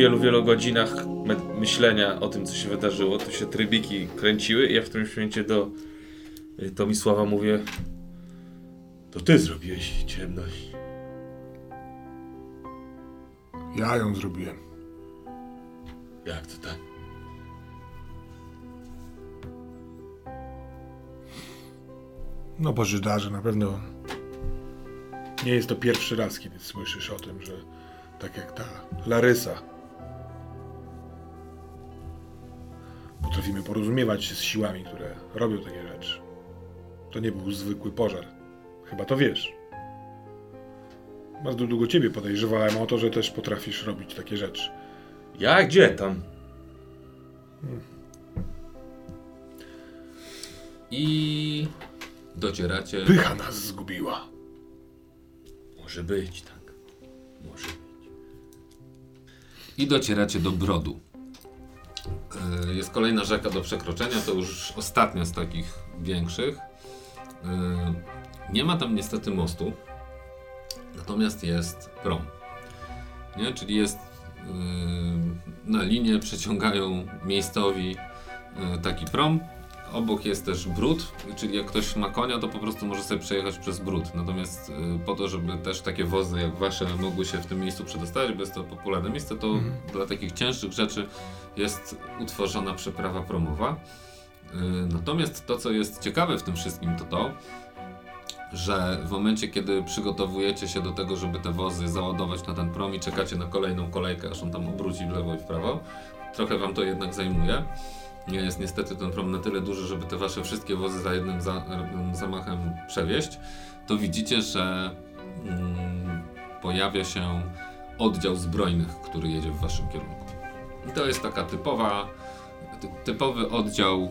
wielu, wielu godzinach myślenia o tym, co się wydarzyło, to się trybiki kręciły i ja w którymś momencie do y, Tomisława mówię to ty zrobiłeś ciemność. Ja ją zrobiłem. Jak to tak? No po Żydarze na pewno nie jest to pierwszy raz, kiedy słyszysz o tym, że tak jak ta Larysa potrafimy porozumiewać się z siłami, które robią takie rzeczy. To nie był zwykły pożar. Chyba to wiesz. Bardzo długo ciebie podejrzewałem o to, że też potrafisz robić takie rzeczy. Ja gdzie tam? Hmm. I docieracie. Pycha nas zgubiła. Może być, tak. Może być. I docieracie do brodu. E, jest kolejna rzeka do przekroczenia, to już ostatnia z takich większych. E, nie ma tam niestety mostu, natomiast jest prom. Nie? Czyli jest yy, na linię przeciągają miejscowi taki prom. Obok jest też brud, czyli jak ktoś ma konia, to po prostu może sobie przejechać przez brud. Natomiast yy, po to, żeby też takie wozy jak wasze mogły się w tym miejscu przedostać, bo jest to popularne miejsce, to mhm. dla takich cięższych rzeczy jest utworzona przeprawa promowa. Yy, natomiast to, co jest ciekawe w tym wszystkim, to to, że w momencie, kiedy przygotowujecie się do tego, żeby te wozy załadować na ten prom i czekacie na kolejną kolejkę, aż on tam obróci w lewo i w prawo, trochę wam to jednak zajmuje. Nie jest niestety ten prom na tyle duży, żeby te wasze wszystkie wozy za jednym za, zamachem przewieźć, to widzicie, że mm, pojawia się oddział zbrojnych, który jedzie w waszym kierunku. I to jest taka typowa, typowy oddział yy,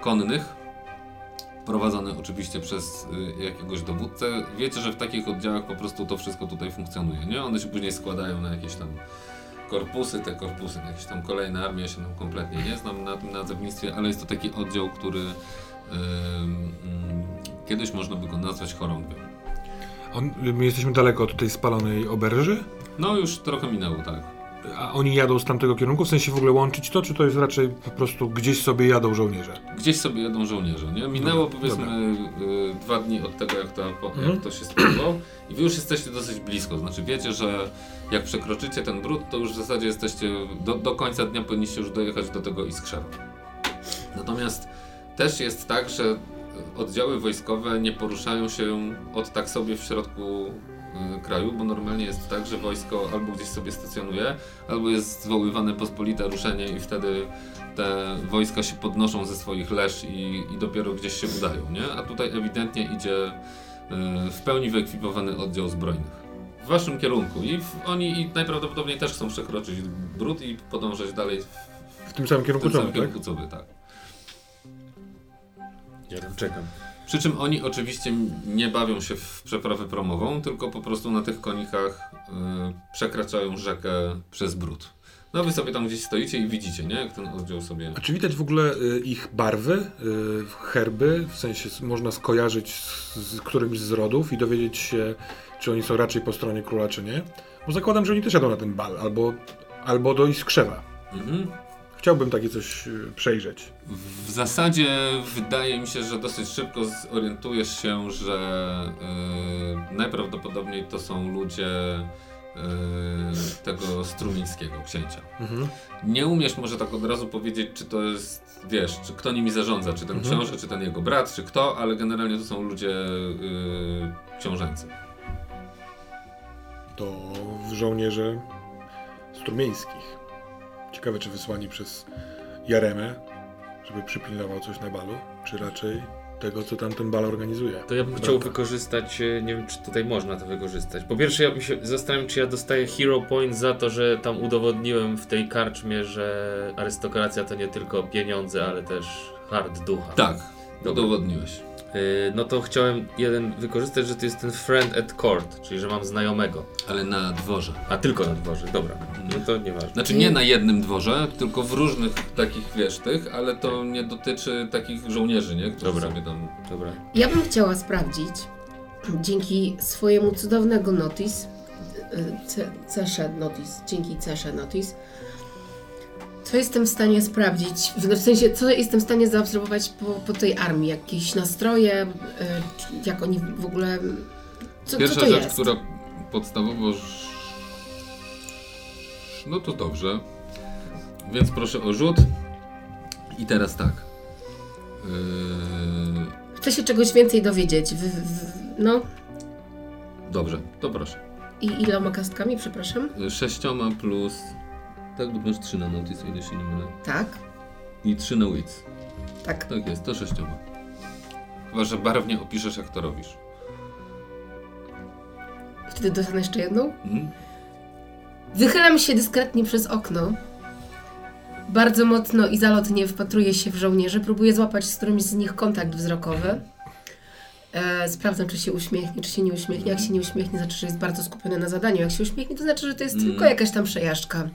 konnych, prowadzony oczywiście przez y, jakiegoś dowódcę. Wiecie, że w takich oddziałach po prostu to wszystko tutaj funkcjonuje, nie? One się później składają na jakieś tam korpusy, te korpusy, jakieś tam kolejne armie, ja się tam kompletnie nie znam na tym nazewnictwie, ale jest to taki oddział, który yy, kiedyś można by go nazwać chorągwiem. On, my jesteśmy daleko od tej spalonej oberży? No już trochę minęło, tak. A oni jadą z tamtego kierunku? W sensie w ogóle łączyć to, czy to jest raczej po prostu gdzieś sobie jadą żołnierze? Gdzieś sobie jadą żołnierze, nie? Minęło dobra, powiedzmy dobra. Y, dwa dni od tego, jak to, mhm. jak to się stało i wy już jesteście dosyć blisko. Znaczy wiecie, że jak przekroczycie ten brud, to już w zasadzie jesteście, do, do końca dnia powinniście już dojechać do tego Iskrzewa. Natomiast też jest tak, że oddziały wojskowe nie poruszają się od tak sobie w środku kraju, bo normalnie jest tak, że wojsko albo gdzieś sobie stacjonuje, albo jest zwoływane pospolite ruszenie i wtedy te wojska się podnoszą ze swoich leż i, i dopiero gdzieś się udają, nie? A tutaj ewidentnie idzie y, w pełni wyekwipowany oddział zbrojnych. W waszym kierunku i w, oni i najprawdopodobniej też chcą przekroczyć brud i podążać dalej w, w tym samym kierunku, w tym samym kierunku tak? co wy, tak. Ja tam czekam. Przy czym oni oczywiście nie bawią się w przeprawę promową, tylko po prostu na tych konikach yy, przekraczają rzekę przez brud. No wy sobie tam gdzieś stoicie i widzicie, nie? Jak ten oddział sobie... A czy widać w ogóle y, ich barwy, y, herby? W sensie można skojarzyć z, z, którymś z rodów i dowiedzieć się, czy oni są raczej po stronie króla, czy nie? Bo zakładam, że oni też jadą na ten bal, albo, albo do Iskrzewa. Mhm. Chciałbym takie coś y, przejrzeć. W zasadzie wydaje mi się, że dosyć szybko zorientujesz się, że yy, najprawdopodobniej to są ludzie yy, tego strumińskiego księcia. Mhm. Nie umiesz może tak od razu powiedzieć, czy to jest, wiesz, czy kto nimi zarządza, czy ten mhm. książę, czy ten jego brat, czy kto, ale generalnie to są ludzie yy, książęcy. To żołnierze strumieńskich. Ciekawe, czy wysłani przez Jaremę, żeby przypilnował coś na balu, czy raczej tego, co tam ten bal organizuje. To ja bym chciał wykorzystać, e, nie wiem, czy tutaj można to wykorzystać. Po pierwsze, ja bym się zastanawiam, czy ja dostaję hero point za to, że tam udowodniłem w tej karczmie, że arystokracja to nie tylko pieniądze, ale też hard ducha. Tak, udowodniłeś. Y, no to chciałem jeden wykorzystać, że to jest ten friend at court, czyli że mam znajomego. Ale na dworze. A tylko na dworze, dobra. No to nieważne. Znaczy nie na jednym dworze, tylko w różnych takich wiesz tych, ale to nie dotyczy takich żołnierzy, nie? Którzy dobra. sobie tam. Dobra. Ja bym chciała sprawdzić dzięki swojemu cudownego notis y, Cesze Notice, dzięki Cesze Notice, co jestem w stanie sprawdzić, w sensie, co jestem w stanie zaobserwować po, po tej armii, jakieś nastroje, czy jak oni w ogóle, co, Pierwsza co rzecz, jest? która podstawowo. No to dobrze. Więc proszę o rzut. I teraz tak. Yy, Chcę się czegoś więcej dowiedzieć, w, w, no Dobrze, to proszę. i iloma kastkami, przepraszam? Y, Sześcioma plus. Tak, bo masz trzy na notice, o ile się nie mylę. Tak, I trzy na wits. tak. Tak jest, to sześcioma. Chyba, że barwnie opiszesz, jak to robisz. Wtedy dostanę jeszcze jedną. Mhm. Wychylam się dyskretnie przez okno. Bardzo mocno i zalotnie wpatruję się w żołnierzy. Próbuję złapać z którymś z nich kontakt wzrokowy. E, sprawdzam, czy się uśmiechnie, czy się nie uśmiechnie. Jak się nie uśmiechnie, znaczy, że jest bardzo skupiony na zadaniu. Jak się uśmiechnie, to znaczy, że to jest Mm. tylko jakaś tam przejażdżka.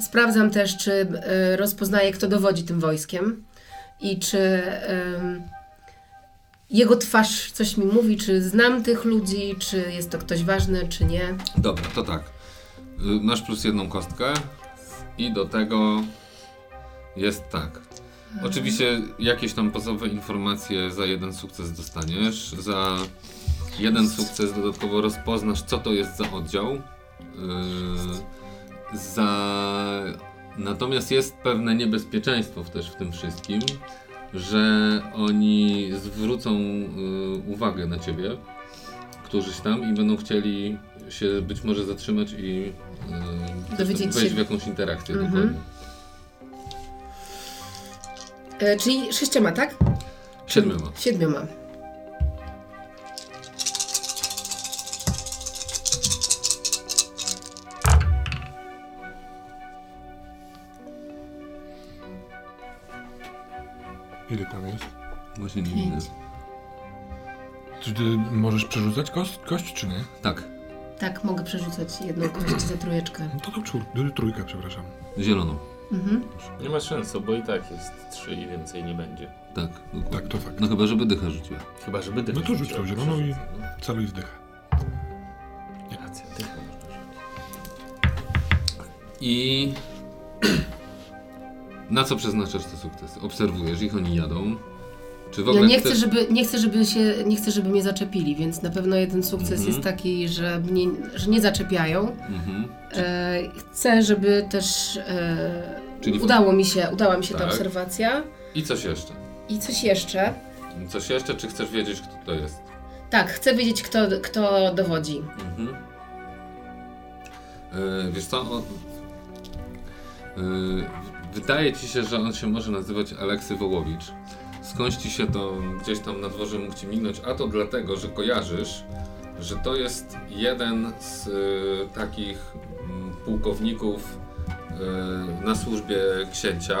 Sprawdzam też, czy e, rozpoznaje, kto dowodzi tym wojskiem i czy jego twarz coś mi mówi, czy znam tych ludzi, czy jest to ktoś ważny, czy nie. Dobra, to tak. Y, Masz plus jedną kostkę i do tego jest tak. Oczywiście jakieś tam pozowe informacje za jeden sukces dostaniesz. Za jeden sukces dodatkowo rozpoznasz, co to jest za oddział. Yy, za... Natomiast jest pewne niebezpieczeństwo też w tym wszystkim, że oni zwrócą yy, uwagę na ciebie, którzyś tam i będą chcieli się być może zatrzymać i Dowiedzieć wejść się- w jakąś interakcję Mhm. dokładnie. E, czyli sześcioma, tak? Siedmioma. Siedmioma. Ile tam jest? Właśnie nie Pięć. widzę. Czy ty możesz przerzucać kość, kość czy nie? Tak, Tak, mogę przerzucać jedną kość za trójeczkę. No to to czwór, trójkę, przepraszam. zieloną. Mhm. Nie ma sensu, bo i tak jest 3 i więcej nie będzie. Tak, dokładnie. Tak, to fakt. No chyba, żeby dycha rzuciła. Chyba, żeby dycha No to rzuć tą zieloną i- przerzucę, no. Cały wdycha. Racja, dycha można rzucić. I na co przeznaczasz te sukcesy? Obserwujesz ich, oni jadą. Czy w Ja ogóle nie chcę, chcesz... żeby, nie, chcę, żeby się, nie chcę, żeby mnie zaczepili, więc na pewno jeden sukces Mhm. jest taki, że, mnie, że nie zaczepiają. Mhm. E, chcę, żeby też e, Czyli- udało mi się, udała mi się ta Tak. obserwacja. I coś jeszcze. I coś jeszcze. Coś jeszcze, czy chcesz wiedzieć, kto to jest? Tak, chcę wiedzieć, kto, kto dowodzi. Mhm. E, wiesz co? On, e, wydaje ci się, że on się może nazywać Aleksy Wołowicz. Skądś ci się to gdzieś tam na dworze mógł ci mignąć, a to dlatego, że kojarzysz, że to jest jeden z e, takich mm, pułkowników e, na służbie księcia.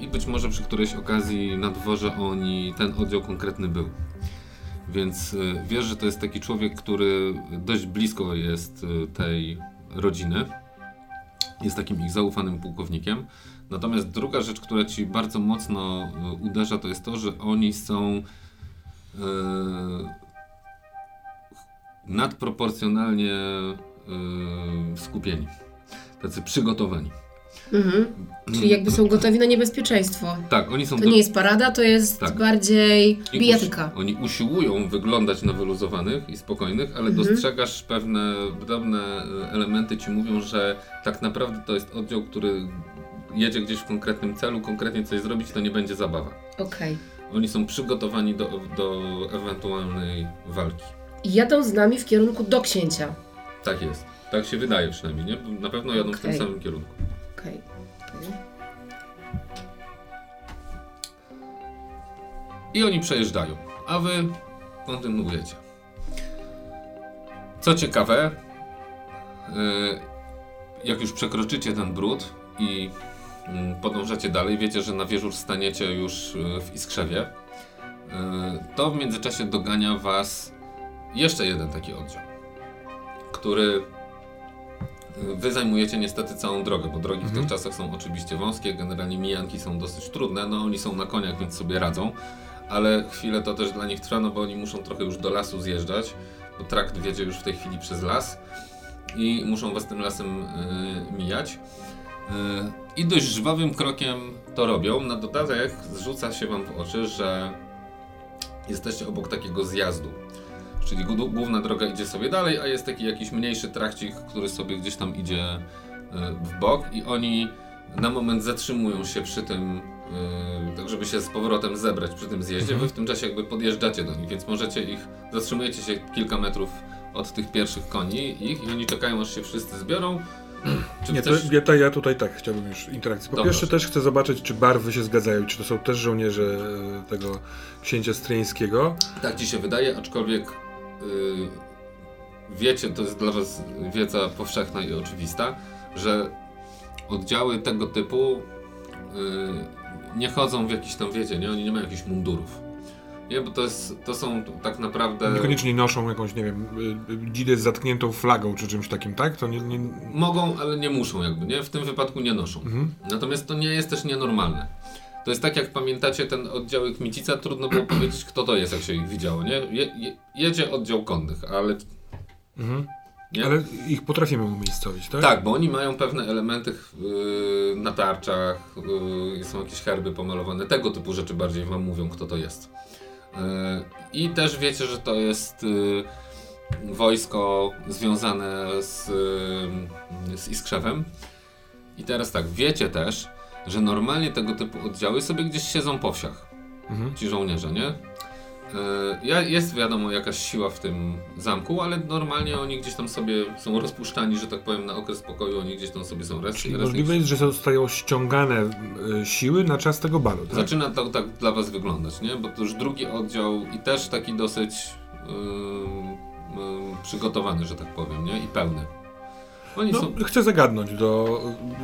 I być może przy którejś okazji na dworze oni, ten oddział konkretny był. Więc y, wiesz, że to jest taki człowiek, który dość blisko jest y, tej rodziny. Jest takim ich zaufanym pułkownikiem. Natomiast druga rzecz, która ci bardzo mocno y, uderza, to jest to, że oni są y, nadproporcjonalnie y, skupieni. Tacy przygotowani. Mhm. Czyli jakby są gotowi na niebezpieczeństwo. Tak, oni są To do- nie jest parada, to jest Tak. bardziej bijatyka. usi- Oni usiłują wyglądać na wyluzowanych i spokojnych, ale Mhm. dostrzegasz pewne drobne e, elementy, ci mówią, że tak naprawdę to jest oddział, który jedzie gdzieś w konkretnym celu, konkretnie coś zrobić, to nie będzie zabawa. Okej. Oni są przygotowani do, do ewentualnej walki. Jadą z nami w kierunku do księcia. Tak jest. Tak się wydaje przynajmniej, nie? Na pewno jadą w tym samym kierunku. I oni przejeżdżają, a wy kontynuujecie. Co ciekawe, yy, jak już przekroczycie ten brud i mm, podążacie dalej, wiecie, że na wieżór staniecie już yy, w Iskrzewie, yy, to w międzyczasie dogania was jeszcze jeden taki oddział, który Wy zajmujecie niestety całą drogę, bo drogi w Mhm. tych czasach są oczywiście wąskie, generalnie mijanki są dosyć trudne, no oni są na koniach, więc sobie radzą, ale chwilę to też dla nich trwa, no bo oni muszą trochę już do lasu zjeżdżać, bo trakt wiedzie już w tej chwili przez las i muszą was tym lasem y, mijać. Y, I dość żwawym krokiem to robią. Na dodatek zrzuca się wam w oczy, że jesteście obok takiego zjazdu. Czyli główna droga idzie sobie dalej, a jest taki jakiś mniejszy trakcik, który sobie gdzieś tam idzie y, w bok i oni na moment zatrzymują się przy tym, yy, tak żeby się z powrotem zebrać przy tym zjeździe. Wy w tym czasie jakby podjeżdżacie do nich, więc możecie ich, zatrzymujecie się kilka metrów od tych pierwszych koni ich i oni czekają aż się wszyscy zbiorą. Czy Nie, to, chcesz... ja, to, ja tutaj tak chciałbym już interakcji. Po Dobra. pierwsze też chcę zobaczyć, czy barwy się zgadzają, czy to są też żołnierze e, tego księcia Stryńskiego. Tak ci się wydaje, aczkolwiek yy, wiecie, to jest dla was wiedza powszechna i oczywista, że oddziały tego typu yy, nie chodzą w jakiś tam, wiecie, nie? Oni nie mają jakichś mundurów. Nie, bo to, jest, to są tak naprawdę... Niekoniecznie noszą jakąś, nie wiem, y, y, dzidę z zatkniętą flagą, czy czymś takim, tak? To nie... nie... Mogą, ale nie muszą jakby, nie? W tym wypadku nie noszą. Mhm. Natomiast to nie jest też nienormalne. To jest tak, jak pamiętacie ten oddział Kmicica, trudno było powiedzieć, kto to jest, jak się ich widziało, nie? Je, je, jedzie oddział konnych, ale... Mhm. Nie? Ale ich potrafimy umiejscowić, tak? Tak, bo oni mają pewne elementy yy, na tarczach, yy, są jakieś herby pomalowane, tego typu rzeczy bardziej wam mówią, kto to jest. Yy, I też wiecie, że to jest yy, wojsko związane z, yy, z Iskrzewem. I teraz tak, wiecie też, że normalnie tego typu oddziały sobie gdzieś siedzą po wsiach, Mhm. ci żołnierze, nie? Yy, ja- Jest wiadomo jakaś siła w tym zamku, ale normalnie oni gdzieś tam sobie są rozpuszczani, że tak powiem, na okres pokoju, oni gdzieś tam sobie są res, Czyli res możliwe jest, że zostają ściągane y, siły na czas tego balu, tak? Zaczyna to tak dla was wyglądać, nie? Bo to już drugi oddział i też taki dosyć yy, yy, przygotowany, że tak powiem, nie? I pełny. Oni No, są... chcę zagadnąć do,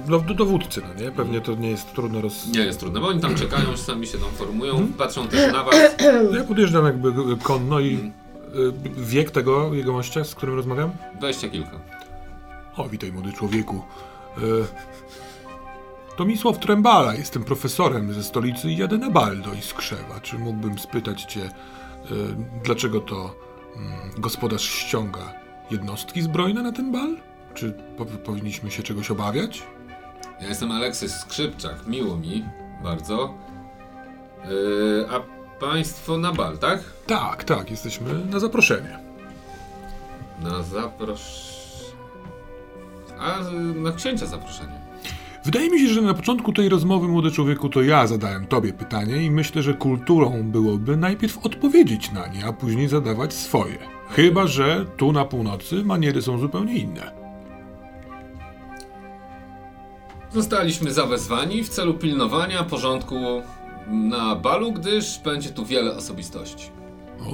do, do dowódcy, no nie? Pewnie to nie jest trudno roz... Nie jest trudne, bo oni tam czekają, sami się tam formują, Mhm. patrzą też na was. Ja podjeżdżam jakby y, konno i Mhm. y, wiek tego jegomościa, z którym rozmawiam? Dwadzieścia kilka. O, witaj młody człowieku. E, to Misław Trembala, jestem profesorem ze stolicy i jadę na bal do Iskrzewa. Czy mógłbym spytać cię, e, dlaczego to mm, gospodarz ściąga jednostki zbrojne na ten bal? Czy po, powinniśmy się czegoś obawiać? Ja jestem Aleksys Skrzypczak, miło mi bardzo. Yy, a państwo na bal, tak? Tak, tak, jesteśmy na zaproszenie. Na zaprosz... A y, na księcia zaproszenie. Wydaje mi się, że na początku tej rozmowy, młody człowieku, to ja zadałem tobie pytanie i myślę, że kulturą byłoby najpierw odpowiedzieć na nie, a później zadawać swoje. Chyba, że tu na północy maniery są zupełnie inne. Zostaliśmy zawezwani w celu pilnowania porządku na balu, gdyż będzie tu wiele osobistości. O,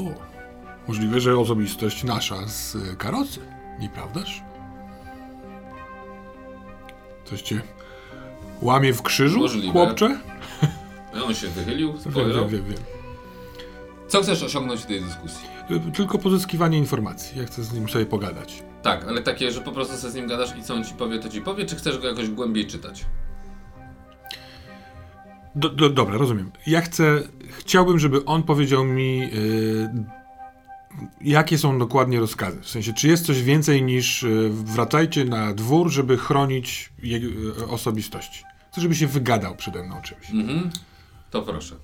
możliwe, że osobistość nasza z y, karocy, nieprawdaż? Coś cię łamie w krzyżu, Możliwe. chłopcze? On się wychylił, spojrzał. wiem, wiem, wiem. Co chcesz osiągnąć w tej dyskusji? Y, Tylko pozyskiwanie informacji. Ja chcę z nim sobie pogadać. Tak, ale takie, że po prostu sobie z nim gadasz i co on ci powie, to ci powie, czy chcesz go jakoś głębiej czytać? Do, do, dobra, rozumiem. Ja chcę, chciałbym, żeby on powiedział mi, y, jakie są dokładnie rozkazy. W sensie, czy jest coś więcej niż y, wracajcie na dwór, żeby chronić jego y, osobistości. Chcę, żeby się wygadał przede mną czymś. Mhm. To proszę.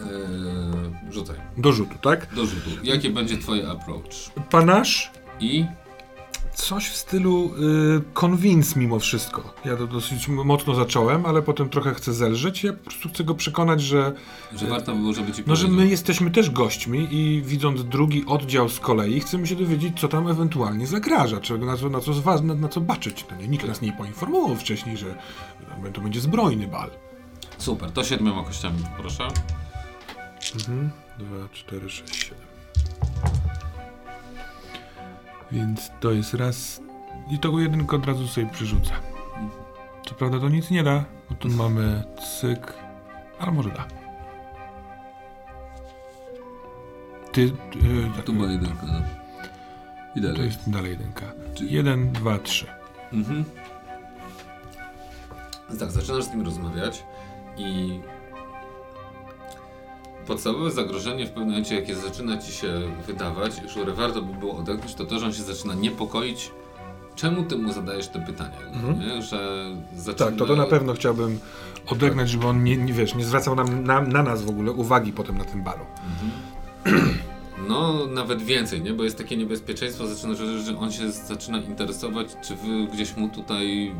Eee, rzucaj. Do rzutu, tak? Do rzutu. Jakie będzie twoje approach? Panasz? I Coś w stylu y, convince mimo wszystko. Ja to dosyć mocno zacząłem, ale potem trochę chcę zelżyć. Ja po prostu chcę go przekonać, że, że warto było, żeby ci no, że my jesteśmy też gośćmi i widząc drugi oddział z kolei, chcemy się dowiedzieć, co tam ewentualnie zagraża, czego, na, co, na, co, zwa- na, na co baczyć. No nie, nikt nas nie poinformował wcześniej, że no, to będzie zbrojny bal. Super, to siedmioma kościami poproszę. Mhm. 2, 4, 6, 7. Więc to jest raz. I tego jedynkę od razu sobie przerzucę. Co prawda to nic nie da, bo tu mamy cyk, ale może da. Ty. Yy, Tu była jedynka, no. I to dalej. jest dalej jedynka. Czy- Jeden, dwa, trzy. Mhm. Tak, zaczynasz z nim rozmawiać i podstawowe zagrożenie w pewnym momencie, jakie zaczyna ci się wydawać, że warto by było odegrać, to to, że on się zaczyna niepokoić, czemu ty mu zadajesz te pytania, Mhm. nie? że zaczyna... Tak, to to na pewno chciałbym odegnać, żeby on nie, nie wiesz, nie zwracał nam, na, na nas w ogóle uwagi potem na tym balu. No, nawet więcej, nie? Bo jest takie niebezpieczeństwo, zaczyna, że, że on się zaczyna interesować, czy wy gdzieś mu tutaj,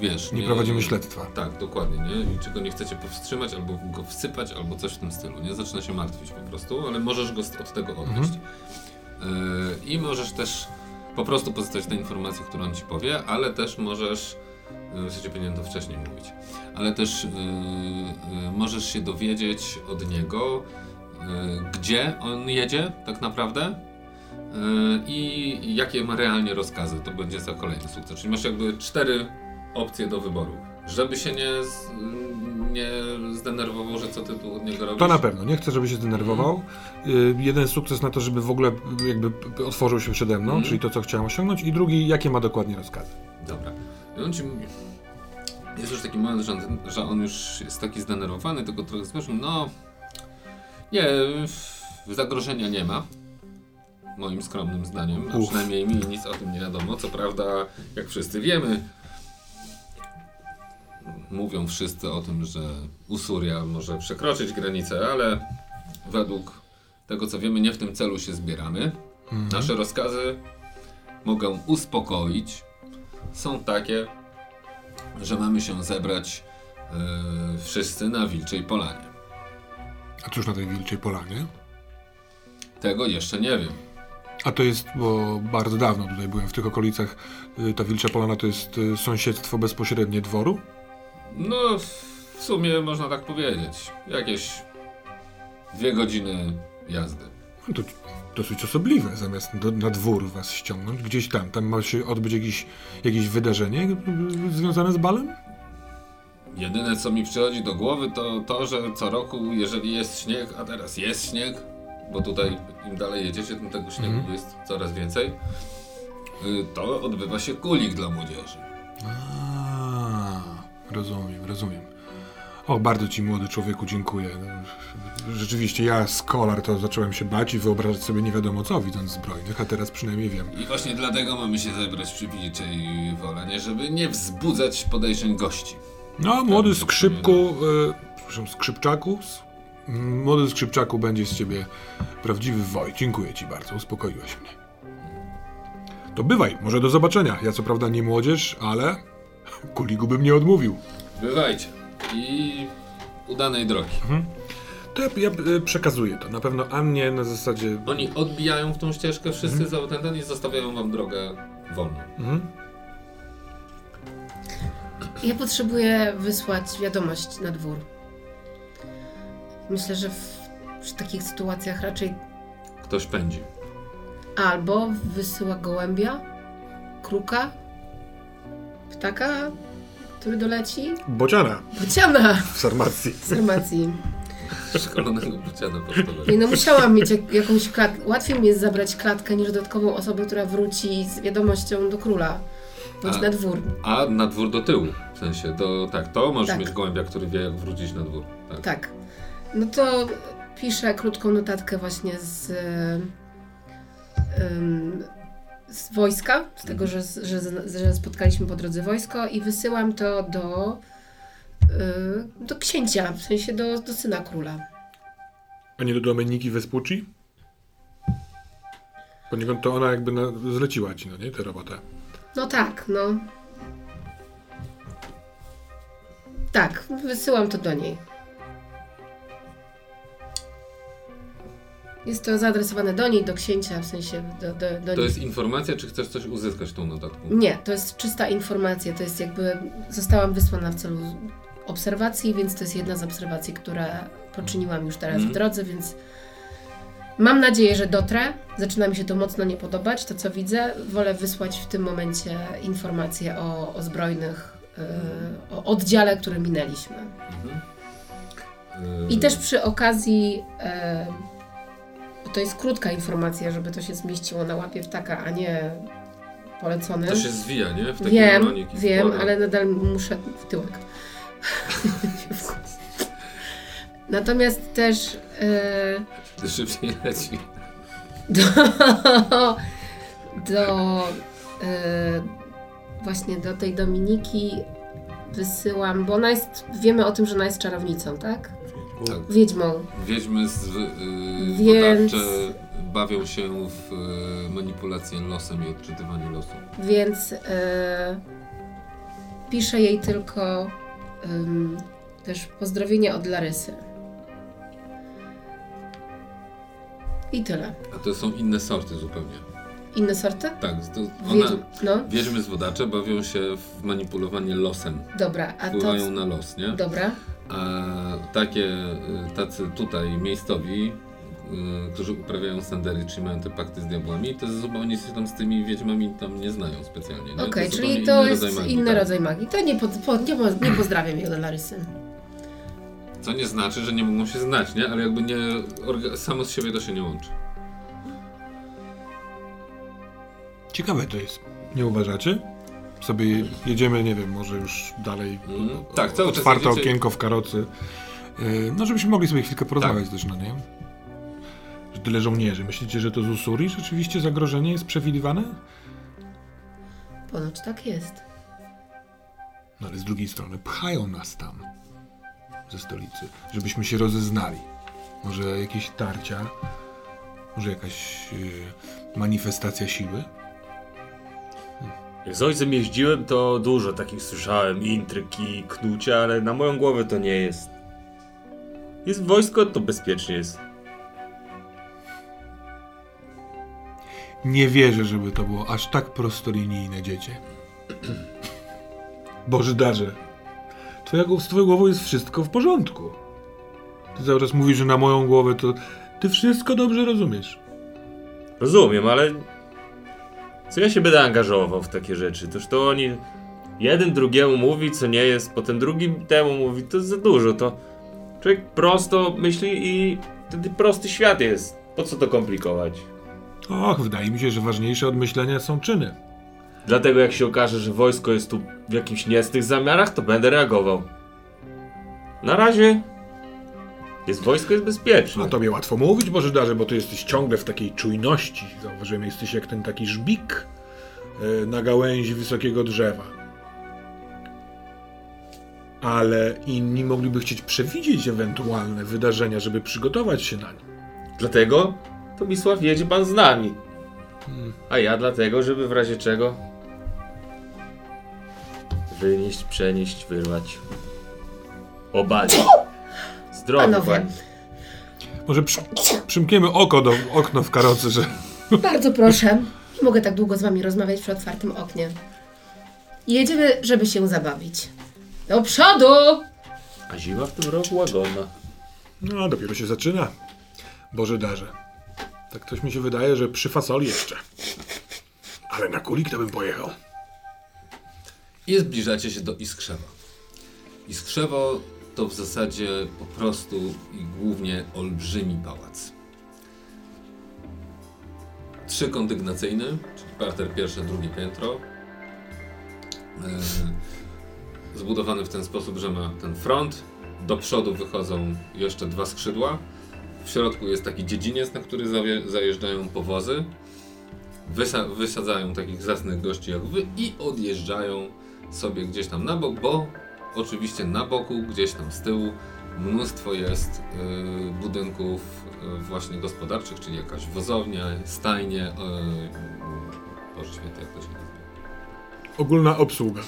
wiesz... Nie prowadzimy śledztwa. Tak, dokładnie, nie? I czego nie chcecie powstrzymać, albo go wsypać, albo coś w tym stylu, nie? Zaczyna się martwić po prostu, ale możesz go od tego odwieść. Yy, I możesz też po prostu pozyskać te informacje, które on ci powie, ale też możesz, yy, w sensie powinienem to wcześniej mówić, ale też yy, yy, możesz się dowiedzieć od niego, gdzie on jedzie tak naprawdę yy, i jakie ma realnie rozkazy. To będzie za kolejny sukces. Czyli masz jakby cztery opcje do wyboru. Żeby się nie, z, nie zdenerwował, że co ty tu od niego robisz. To na pewno, nie chcę, żeby się zdenerwował. Y, jeden sukces na to, żeby w ogóle jakby otworzył się przede mną, Mhm. czyli to, co chciałem osiągnąć. I drugi, jakie ma dokładnie rozkazy. Dobra. I on ci. Jest już taki moment, że on, że on już jest taki zdenerwowany, tylko trochę złożył. No. Nie, zagrożenia nie ma. Moim skromnym zdaniem. A przynajmniej mi nic o tym nie wiadomo. Co prawda, jak wszyscy wiemy, mówią wszyscy o tym, że Usuria może przekroczyć granicę, ale według tego co wiemy, nie w tym celu się zbieramy. Nasze rozkazy mogą uspokoić. Są takie, że mamy się zebrać e, wszyscy na Wilczej Polanie. A cóż na tej wilczej polanie? Tego jeszcze nie wiem. A to jest, bo bardzo dawno tutaj byłem w tych okolicach. y, Ta wilcza polana to jest y, sąsiedztwo bezpośrednie dworu. No, w sumie można tak powiedzieć. Jakieś dwie godziny jazdy. No to dosyć osobliwe, zamiast do, na dwór was ściągnąć, gdzieś tam. Tam ma się odbyć jakieś, jakieś wydarzenie y, związane z balem? Jedyne co mi przychodzi do głowy to to, że co roku, jeżeli jest śnieg, a teraz jest śnieg, bo tutaj im dalej jedziecie, tym tego śniegu Mhm. jest coraz więcej, y, to odbywa się kulik dla młodzieży. A, rozumiem, rozumiem. O, bardzo ci młody człowieku dziękuję. Rzeczywiście, ja skolar to zacząłem się bać i wyobrażać sobie nie wiadomo co, widząc zbrojnych, a teraz przynajmniej wiem. I właśnie dlatego mamy się zebrać przy Wilczej Wolenie, żeby nie wzbudzać podejrzeń gości. No, młody skrzypku, y, przepraszam, skrzypczaku, młody skrzypczaku będzie z ciebie prawdziwy woj. Dziękuję ci bardzo, uspokoiłeś mnie. To bywaj, może do zobaczenia. Ja co prawda nie młodzież, ale kuligu bym nie odmówił. Bywajcie i udanej drogi. To ja, ja y, przekazuję to. Na pewno Annie na zasadzie... Oni odbijają w tą ścieżkę wszyscy za ten i zostawiają wam drogę wolną. Mhm. Ja potrzebuję wysłać wiadomość na dwór. Myślę, że w, przy takich sytuacjach raczej Ktoś pędzi. albo wysyła gołębia, kruka, ptaka, który doleci, Bociana bociana w Sarmacji. z Sarmacji. Szkolonego bociana pocztowego. I no musiałam mieć jak, jakąś klatkę. Łatwiej mi jest zabrać klatkę niż dodatkową osobę, która wróci z wiadomością do króla. Bądź A. na dwór. A na dwór do tyłu. W sensie, do, tak, to możesz Tak. mieć gołębia, który wie jak wrócić na dwór. Tak. Tak. No to piszę krótką notatkę właśnie z, z wojska, z tego, że, że, że spotkaliśmy po drodze wojsko i wysyłam to do, y, do księcia, w sensie do, do syna króla. A nie do Domeniki Vespucci? Poniekąd to ona jakby na, zleciła ci, no nie, tę robotę. No tak, no. Tak, wysyłam to do niej. Jest to zaadresowane do niej, do księcia, w sensie do, do, do To niej. jest informacja, czy chcesz coś uzyskać tą notatką? Nie, to jest czysta informacja. To jest jakby. Zostałam wysłana w celu obserwacji, więc to jest jedna z obserwacji, które poczyniłam już teraz w Mhm. drodze, więc mam nadzieję, że dotrę. Zaczyna mi się to mocno nie podobać, to co widzę. Wolę wysłać w tym momencie informacje o, o zbrojnych, o oddziale, który minęliśmy. Mhm. I Yy, też przy okazji. e, to jest krótka informacja, żeby to się zmieściło na łapie ptaka, a nie polecony. To się zwija, nie? W Wiem, wiem, wkłada. ale nadal muszę w tyłek. Natomiast też e, Szybciej leci. do, do e, właśnie do tej Dominiki wysyłam, bo ona jest, wiemy o tym, że ona jest czarownicą, tak? Tak. Wiedźmą. Wiedźmy z, y, Więc- bawią się w y, manipulację losem i odczytywanie losu. Więc e, piszę jej tylko też pozdrowienie od Larysy. I tyle. A to są inne sorty zupełnie. Inne sorty? Tak, to ona, Wiedźm, no, wiedźmy z wodacze bawią się w manipulowanie losem. dobra, a to... Wpływają na los, nie? Dobra, A takie, y, tacy tutaj miejscowi, y, którzy uprawiają sandery, czy mają te pakty z diabłami, to zupełnie się tam z tymi wiedźmami tam nie znają specjalnie. nie? okej, jest czyli to inny jest rodzaj magii, inny tak. rodzaj magii. To nie, pod, po, nie, po- nie pozdrawiam jej od Larysy. Co nie znaczy, że nie mogą się znać, nie? Ale jakby nie, orga, samo z siebie to się nie łączy. Ciekawe to jest. Nie uważacie? Sobie jedziemy, nie wiem, może już dalej. Mm, tak, cały czas Otwarte jedziecie- okienko w karocy. Yy, No, żebyśmy mogli sobie chwilkę porozmawiać Tak. też, no nie? Że tyle żołnierzy. Myślicie, że to z Usuri rzeczywiście zagrożenie jest przewidywane? Ponoć tak jest. No ale z drugiej strony pchają nas tam ze stolicy, żebyśmy się rozeznali. Może jakieś tarcia, może jakaś yy, manifestacja siły? Jak z ojcem jeździłem, to dużo takich słyszałem, intryg i knucia, ale na moją głowę to nie jest. Jest wojsko, to bezpiecznie jest. Nie wierzę, żeby to było aż tak prostolinijne, dziecię. Boże darze. Twoja, z twoją głową jest wszystko w porządku. Ty cały czas mówisz, że na moją głowę to... Ty wszystko dobrze rozumiesz. Rozumiem, ale co ja się będę angażował w takie rzeczy? Toż to oni jeden drugiemu mówi, co nie jest, potem drugi temu mówi, to jest za dużo, to człowiek prosto myśli i wtedy prosty świat jest. Po co to komplikować? Och, wydaje mi się, że ważniejsze od myślenia są czyny. Dlatego jak się okaże, że wojsko jest tu w jakimś niecnych zamiarach, to będę reagował. Na razie jest wojsko jest bezpieczne. A tobie łatwo mówić, Boże darze, bo ty jesteś ciągle w takiej czujności. Zauważyłem, jesteś jak ten taki żbik e, na gałęzi wysokiego drzewa. Ale inni mogliby chcieć przewidzieć ewentualne wydarzenia, żeby przygotować się na nie. Dlatego Tomisław jedzie pan z nami. A ja dlatego, żeby w razie czego wynieść, przenieść, wyrwać. Obalić. Zdrowy Panowie. pan. Może przy, przymkniemy oko do okno w karocy, że Bardzo proszę. Nie mogę tak długo z wami rozmawiać przy otwartym oknie. Jedziemy, żeby się zabawić. Do przodu! A zima w tym roku łagodna. no dopiero się zaczyna. Boże darze. Tak coś mi się wydaje, że przy fasoli jeszcze. Ale na kulik to bym pojechał. I zbliżacie się do Iskrzewa. Iskrzewo to w zasadzie po prostu i głównie olbrzymi pałac. Trzy kondygnacyjne, czyli parter pierwsze, drugie piętro. E, zbudowany w ten sposób, że ma ten front. Do przodu wychodzą jeszcze dwa skrzydła. W środku jest taki dziedziniec, na który zajeżdżają powozy. Wysa- wysadzają takich zacnych gości jak wy i odjeżdżają sobie gdzieś tam na bok, bo oczywiście na boku, gdzieś tam z tyłu mnóstwo jest y, budynków y, właśnie gospodarczych, czyli jakaś wozownia, stajnie, y, Boże święty, jak to się nazywa? Ogólna obsługa.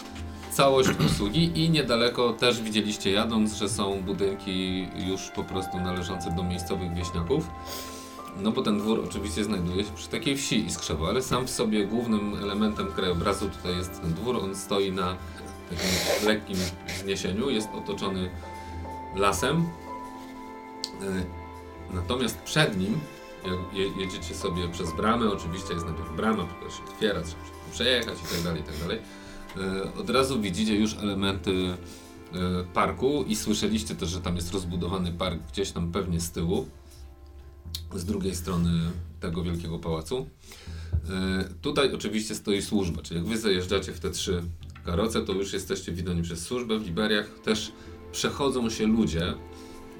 Całość usługi i niedaleko też widzieliście jadąc, że są budynki już po prostu należące do miejscowych wieśniaków. No bo ten dwór oczywiście znajduje się przy takiej wsi Iskrzewo, ale sam w sobie głównym elementem krajobrazu tutaj jest ten dwór. On stoi na takim lekkim wzniesieniu, jest otoczony lasem. Y, Natomiast przed nim, jedziecie sobie przez bramę, oczywiście jest najpierw brama, która się otwiera, trzeba przejechać i tak dalej, i tak dalej. Y, Od razu widzicie już elementy y, parku i słyszeliście też, że tam jest rozbudowany park gdzieś tam pewnie z tyłu z drugiej strony tego wielkiego pałacu. E, Tutaj oczywiście stoi służba, czyli jak wy zajeżdżacie w te trzy karoce, to już jesteście widoni przez służbę. W Liberiach też przechodzą się ludzie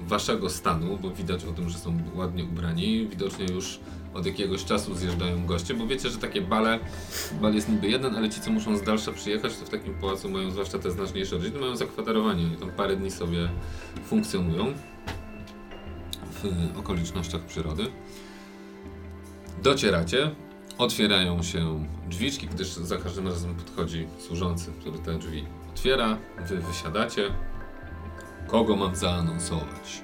waszego stanu, bo widać o tym, że są ładnie ubrani. Widocznie już od jakiegoś czasu zjeżdżają goście, bo wiecie, że takie bale, bal jest niby jeden, ale ci, co muszą z dalsza przyjechać, to w takim pałacu mają, zwłaszcza te znaczniejsze rodziny, mają zakwaterowanie i tam parę dni sobie funkcjonują w okolicznościach przyrody. Docieracie, otwierają się drzwiczki, gdyż za każdym razem podchodzi służący, który te drzwi otwiera, wy wysiadacie. Kogo mam zaanonsować?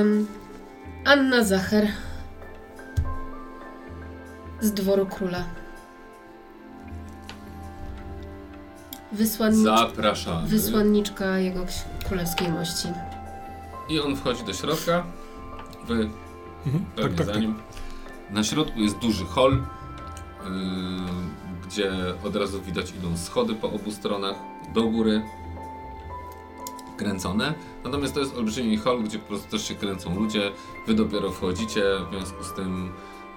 Ym, Anna Zacher. Z dworu króla. Wysłannicz... Zapraszamy. Wysłanniczka jego królewskiej mości. I on wchodzi do środka. Wy Mhm. pewnie Tak, tak, za tak. nim. Na środku jest duży hol, yy, gdzie od razu widać idą schody po obu stronach do góry. Kręcone. Natomiast to jest olbrzymi hol, gdzie po prostu też się kręcą ludzie. Wy dopiero wchodzicie, w związku z tym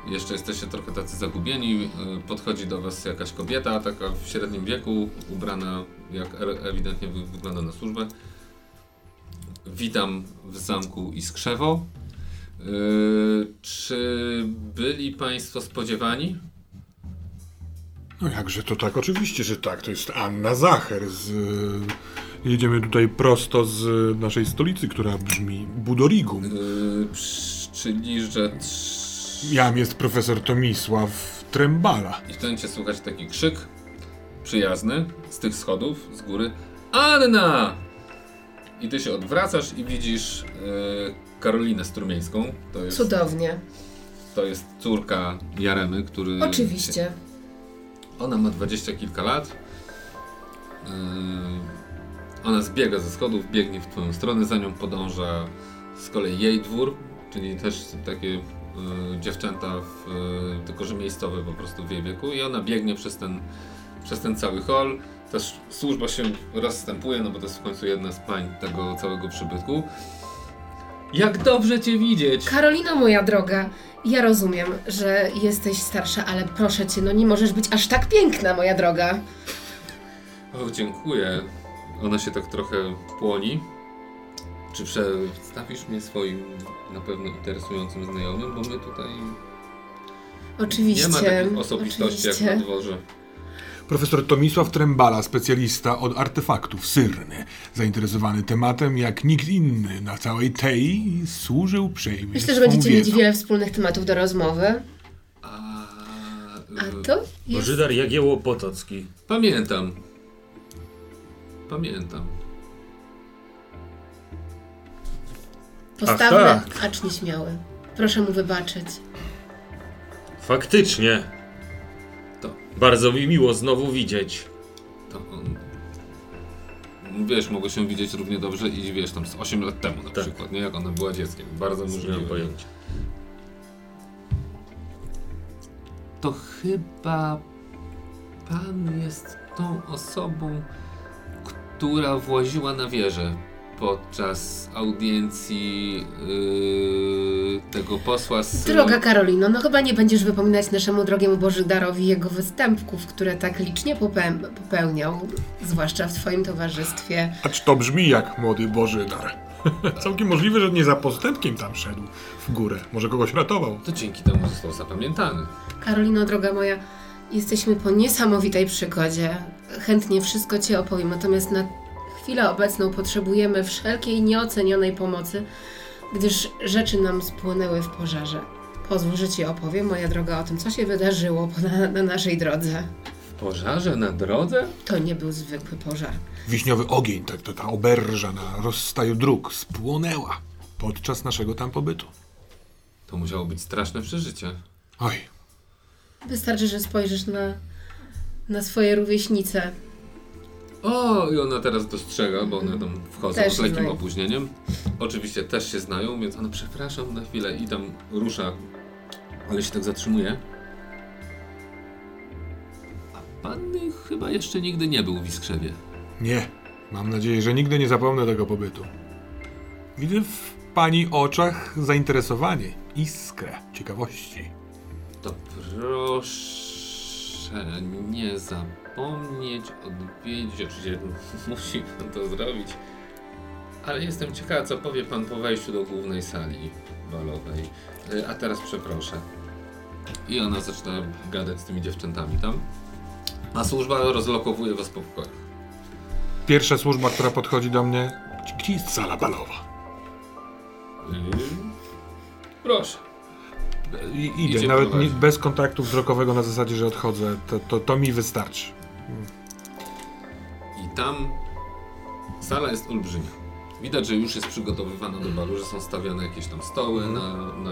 jeszcze jesteście trochę tacy zagubieni. Yy, Podchodzi do was jakaś kobieta, taka w średnim wieku, ubrana jak ewidentnie wy- wygląda na służbę. Witam w zamku Iskrzewo. Yy, czy byli Państwo spodziewani? No jakże to tak? Oczywiście, że tak. To jest Anna Zacher z... y, Jedziemy tutaj prosto z naszej stolicy, która brzmi Budorigum. Yy, czyli, że. Jam jest profesor Tomisław Trembala. I w tym momencie słychać taki krzyk przyjazny z tych schodów, z góry. Anna! I ty się odwracasz i widzisz yy, Karolinę Strumieńską. To jest, Cudownie. to jest córka Jaremy, który. Oczywiście. Ona ma dwadzieścia kilka lat. Yy, ona zbiega ze schodów, biegnie w twoją stronę, za nią podąża z kolei jej dwór, czyli też takie yy, dziewczęta, w, yy, tylko że miejscowe po prostu w jej wieku i ona biegnie przez ten, przez ten cały hol. Też służba się rozstępuje, no bo to jest w końcu jedna z pań tego całego przybytku. Jak dobrze cię widzieć! Karolino, moja droga, ja rozumiem, że jesteś starsza, ale proszę cię, no nie możesz być aż tak piękna, moja droga. O, dziękuję. Ona się tak trochę płoni. Czy przedstawisz mnie swoim na pewno interesującym znajomym, bo my tutaj Oczywiście. nie ma takich osobistości jak na oczywiście. dworze. Profesor Tomisław Trembala, specjalista od artefaktów, syrny. Zainteresowany tematem jak nikt inny na całej tej służył uprzejmie Myślę, że będziecie mieć wiedzą. wiele wspólnych tematów do rozmowy. A, A to jest... Bożydar Jagiełło Potocki. Pamiętam. Pamiętam. Postawny, Ach, acz nieśmiały. Proszę mu wybaczyć. Faktycznie. Bardzo mi miło znowu widzieć. to on. Wiesz, mogło się widzieć równie dobrze i wiesz, tam z 8 lat temu na Tak. przykład, nie? Jak ona była dzieckiem. Bardzo Nie możliwe. pojęcia. to chyba pan jest tą osobą, która właziła na wieżę podczas audiencji yy, tego posła z... Droga Karolino, no chyba nie będziesz wypominać naszemu drogiemu Bożydarowi jego występków, które tak licznie popeł- popełniał, zwłaszcza w twoim towarzystwie. Acz to brzmi jak młody Boży dar. Całkiem możliwe, że nie za postępkiem tam szedł w górę. Może kogoś ratował. To dzięki temu został zapamiętany. Karolino, droga moja, jesteśmy po niesamowitej przygodzie. Chętnie wszystko Ci opowiem, natomiast na chwilę obecną potrzebujemy wszelkiej nieocenionej pomocy, gdyż rzeczy nam spłonęły w pożarze. Pozwól, że Ci opowiem, moja droga, o tym, co się wydarzyło po- na, na naszej drodze. W pożarze na drodze? To nie był zwykły pożar. Wiśniowy ogień, ta, ta, ta oberża na rozstaju dróg spłonęła podczas naszego tam pobytu. To musiało być straszne przeżycie. Oj, Wystarczy, że spojrzysz na, na swoje rówieśnice. O, i ona teraz dostrzega, bo one tam wchodzą Też z lekkim znają. opóźnieniem. Oczywiście też się znają, więc ona przepraszam na chwilę i tam rusza, ale się tak zatrzymuje. A pan chyba jeszcze nigdy nie był w Iskrzewie. nie. Mam nadzieję, że nigdy nie zapomnę tego pobytu. Widzę w pani oczach zainteresowanie, iskrę ciekawości. To proszę nie zapomnieć odwiedzić, oczywiście musi pan to zrobić, Ale jestem ciekawa, co powie pan po wejściu do głównej sali balowej. Y, A teraz przeproszę. I ona zaczyna gadać z tymi dziewczętami tam. A służba rozlokowuje was po pokojach. Pierwsza służba, która podchodzi do mnie. Gdzie jest sala balowa? Y, Proszę. I, idę, Idzie nawet nie, bez kontaktu wzrokowego na zasadzie, że odchodzę. To, to, to mi wystarczy. I tam sala jest olbrzymia. Widać, że już jest przygotowywana do balu, że są stawiane jakieś tam stoły na, na,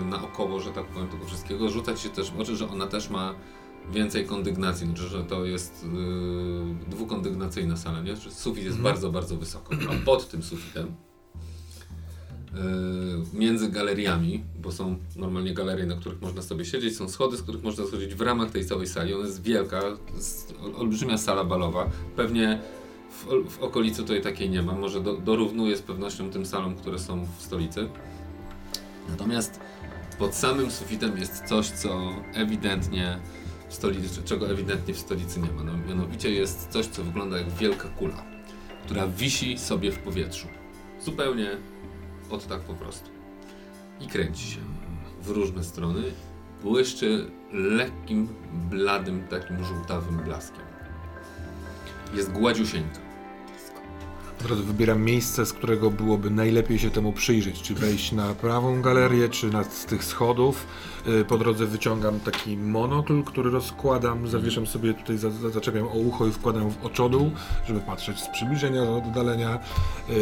y, na około, że tak powiem, tego wszystkiego. Rzucać się też w oczy, że ona też ma więcej kondygnacji, znaczy, że to jest yy, dwukondygnacyjna sala, nie? Że sufit jest bardzo, bardzo wysoko. A pod tym sufitem między galeriami, bo są normalnie galerie, na których można sobie siedzieć, są schody, z których można schodzić w ramach tej całej sali. Ona jest wielka, jest ol- olbrzymia sala balowa. Pewnie w, w okolicy tutaj takiej nie ma, może do, dorównuje z pewnością tym salom, które są w stolicy. Natomiast pod samym sufitem jest coś, co ewidentnie w stolicy, czego ewidentnie w stolicy nie ma. No, mianowicie jest coś, co wygląda jak wielka kula, która wisi sobie w powietrzu. Zupełnie od tak po prostu. I kręci się w różne strony. Błyszczy lekkim, bladym, takim żółtawym blaskiem. Jest gładziusieńka. Od razu wybieram miejsce, z którego byłoby najlepiej się temu przyjrzeć. Czy wejść na prawą galerię, czy na z tych schodów. Yy, Po drodze wyciągam taki monokl, który rozkładam, zawieszam sobie tutaj, za, za, zaczepiam o ucho i wkładam w oczodół, żeby patrzeć z przybliżenia, z oddalenia. Yy,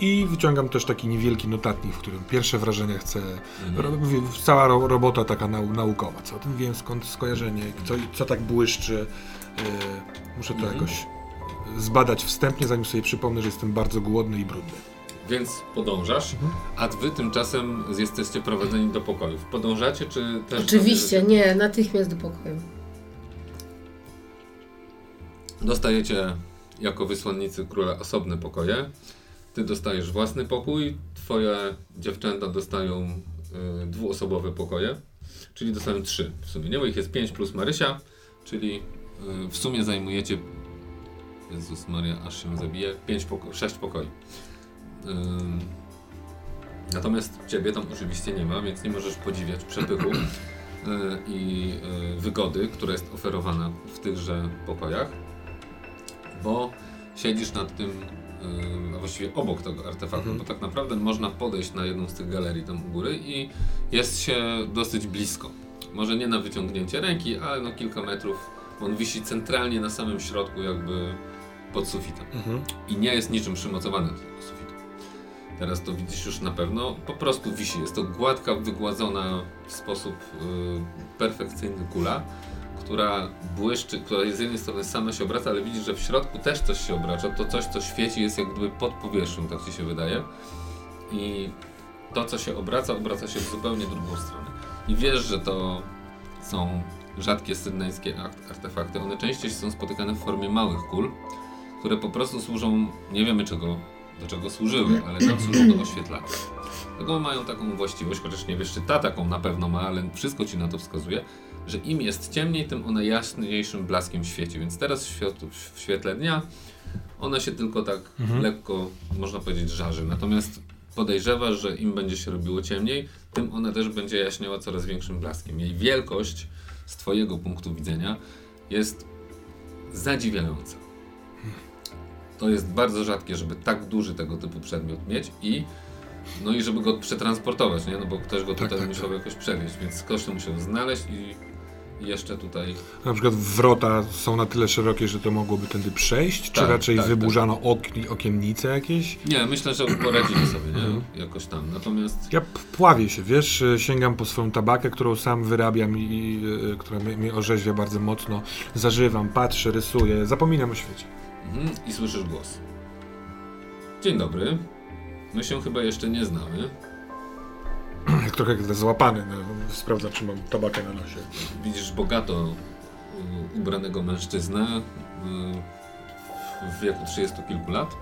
I wyciągam też taki niewielki notatnik, w którym pierwsze wrażenia chcę. W- cała ro, robota taka nau, naukowa. Co o tym wiem, skąd skojarzenie, co, co tak błyszczy. Yy, muszę to Mhm. jakoś zbadać wstępnie, zanim sobie przypomnę, że jestem bardzo głodny i brudny. Więc podążasz, a wy tymczasem jesteście prowadzeni do pokojów. Podążacie, czy też... Oczywiście, nie, natychmiast do pokoju. Dostajecie jako wysłannicy króla osobne pokoje. Ty dostajesz własny pokój, twoje dziewczęta dostają y, dwuosobowe pokoje, czyli dostają trzy w sumie. Nie, bo ich jest pięć plus Marysia, czyli y, w sumie zajmujecie Jezus Maria, aż się zabije, pięć poko- sześć pokoi. Ym, natomiast ciebie tam oczywiście nie ma, więc nie możesz podziwiać przepychu y, i y, wygody, która jest oferowana w tychże pokojach bo siedzisz nad tym, yy, a właściwie obok tego artefaktu, bo tak naprawdę można podejść na jedną z tych galerii tam u góry i jest się dosyć blisko. Może nie na wyciągnięcie ręki, ale no kilka metrów. On wisi centralnie na samym środku, jakby pod sufitem. I nie jest niczym przymocowany do tego sufitu. Teraz to widzisz już na pewno. Po prostu wisi. Jest to gładka, wygładzona w sposób yy, perfekcyjny kula która błyszczy, która z jednej strony sama się obraca, ale widzisz, że w środku też coś się obraca. To coś, co świeci, jest jak gdyby pod powierzchnią, tak ci się wydaje. I to, co się obraca, obraca się w zupełnie drugą stronę. I wiesz, że to są rzadkie sydneńskie art- artefakty. One częściej są spotykane w formie małych kul, które po prostu służą, nie wiemy czego, do czego służyły, ale tam służą do oświetlania. Dlatego mają taką właściwość, chociaż nie wiesz, czy ta taką na pewno ma, ale wszystko ci na to wskazuje, że im jest ciemniej, tym ona jaśniejszym blaskiem świeci. Więc teraz w, świetle dnia ona się tylko tak lekko, można powiedzieć, żarzy. Natomiast podejrzewasz, że im będzie się robiło ciemniej, tym ona też będzie jaśniała coraz większym blaskiem. Jej wielkość z Twojego punktu widzenia jest zadziwiająca. To jest bardzo rzadkie, żeby tak duży tego typu przedmiot mieć i no i żeby go przetransportować, nie? No bo ktoś go Tak, tutaj tak, musiał jakoś przewieźć, więc to musiał znaleźć i jeszcze tutaj Na przykład wrota są na tyle szerokie, że to mogłoby tędy przejść, czy Tak, raczej tak, wyburzano okni, okiennice jakieś? Nie, myślę, że poradzili sobie, nie? Mhm. Jakoś tam. Natomiast Ja pławię się, wiesz, y, sięgam po swoją tabakę, którą sam wyrabiam i, i y, która mnie orzeźwia bardzo mocno. Zażywam, patrzę, rysuję, zapominam o świecie. Mhm, i słyszysz głos. Dzień dobry. My się chyba jeszcze nie znamy. Jak trochę złapany, no, sprawdzam, czy mam tabakę na nosie. Widzisz bogato y, ubranego mężczyznę y, w wieku 30 kilku lat.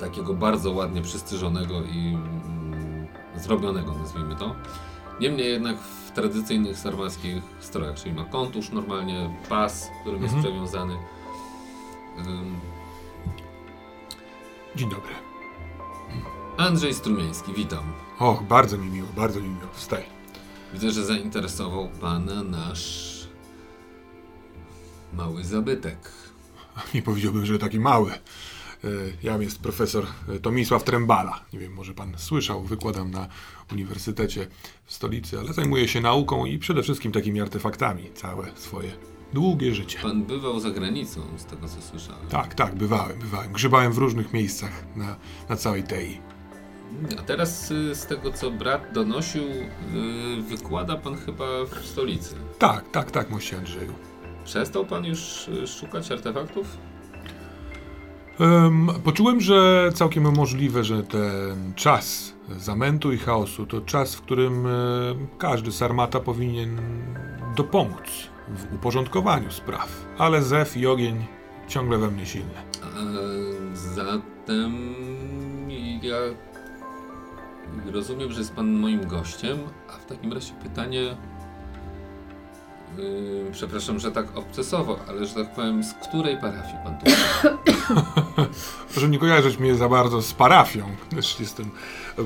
Takiego bardzo ładnie przystrzyżonego i y, zrobionego, nazwijmy to. Niemniej jednak w tradycyjnych sarmackich strojach, czyli ma kontusz normalnie, pas, którym jest Mhm. przewiązany. Dzień dobry. Andrzej Strumiński, witam. Och, bardzo mi miło, bardzo mi miło. Wstaj. Widzę, że zainteresował pana nasz mały zabytek. Nie powiedziałbym, że taki mały. E, Jam jest profesor e, Tomisław Trembala. Nie wiem, może pan słyszał, wykładam na uniwersytecie w stolicy, ale zajmuję się nauką i przede wszystkim takimi artefaktami. Całe swoje długie życie. Pan bywał za granicą, z tego co słyszałem. Tak, tak, bywałem, bywałem. Grzebałem w różnych miejscach na, na całej tej. A teraz y, z tego co brat donosił, y, wykłada pan chyba w stolicy. Tak, tak, tak, moście Andrzeju. Przestał pan już y, szukać artefaktów? Em, poczułem, że całkiem możliwe, że ten czas zamętu i chaosu to czas, w którym e, każdy sarmata powinien dopomóc w uporządkowaniu spraw. Ale zew i ogień ciągle we mnie silne. Zatem ja rozumiem, że jest pan moim gościem, a w takim razie pytanie. Yy, przepraszam, że tak obcesowo, ale że tak powiem, z której parafii pan tu? Proszę nie kojarzyć mnie za bardzo z parafią, też jestem,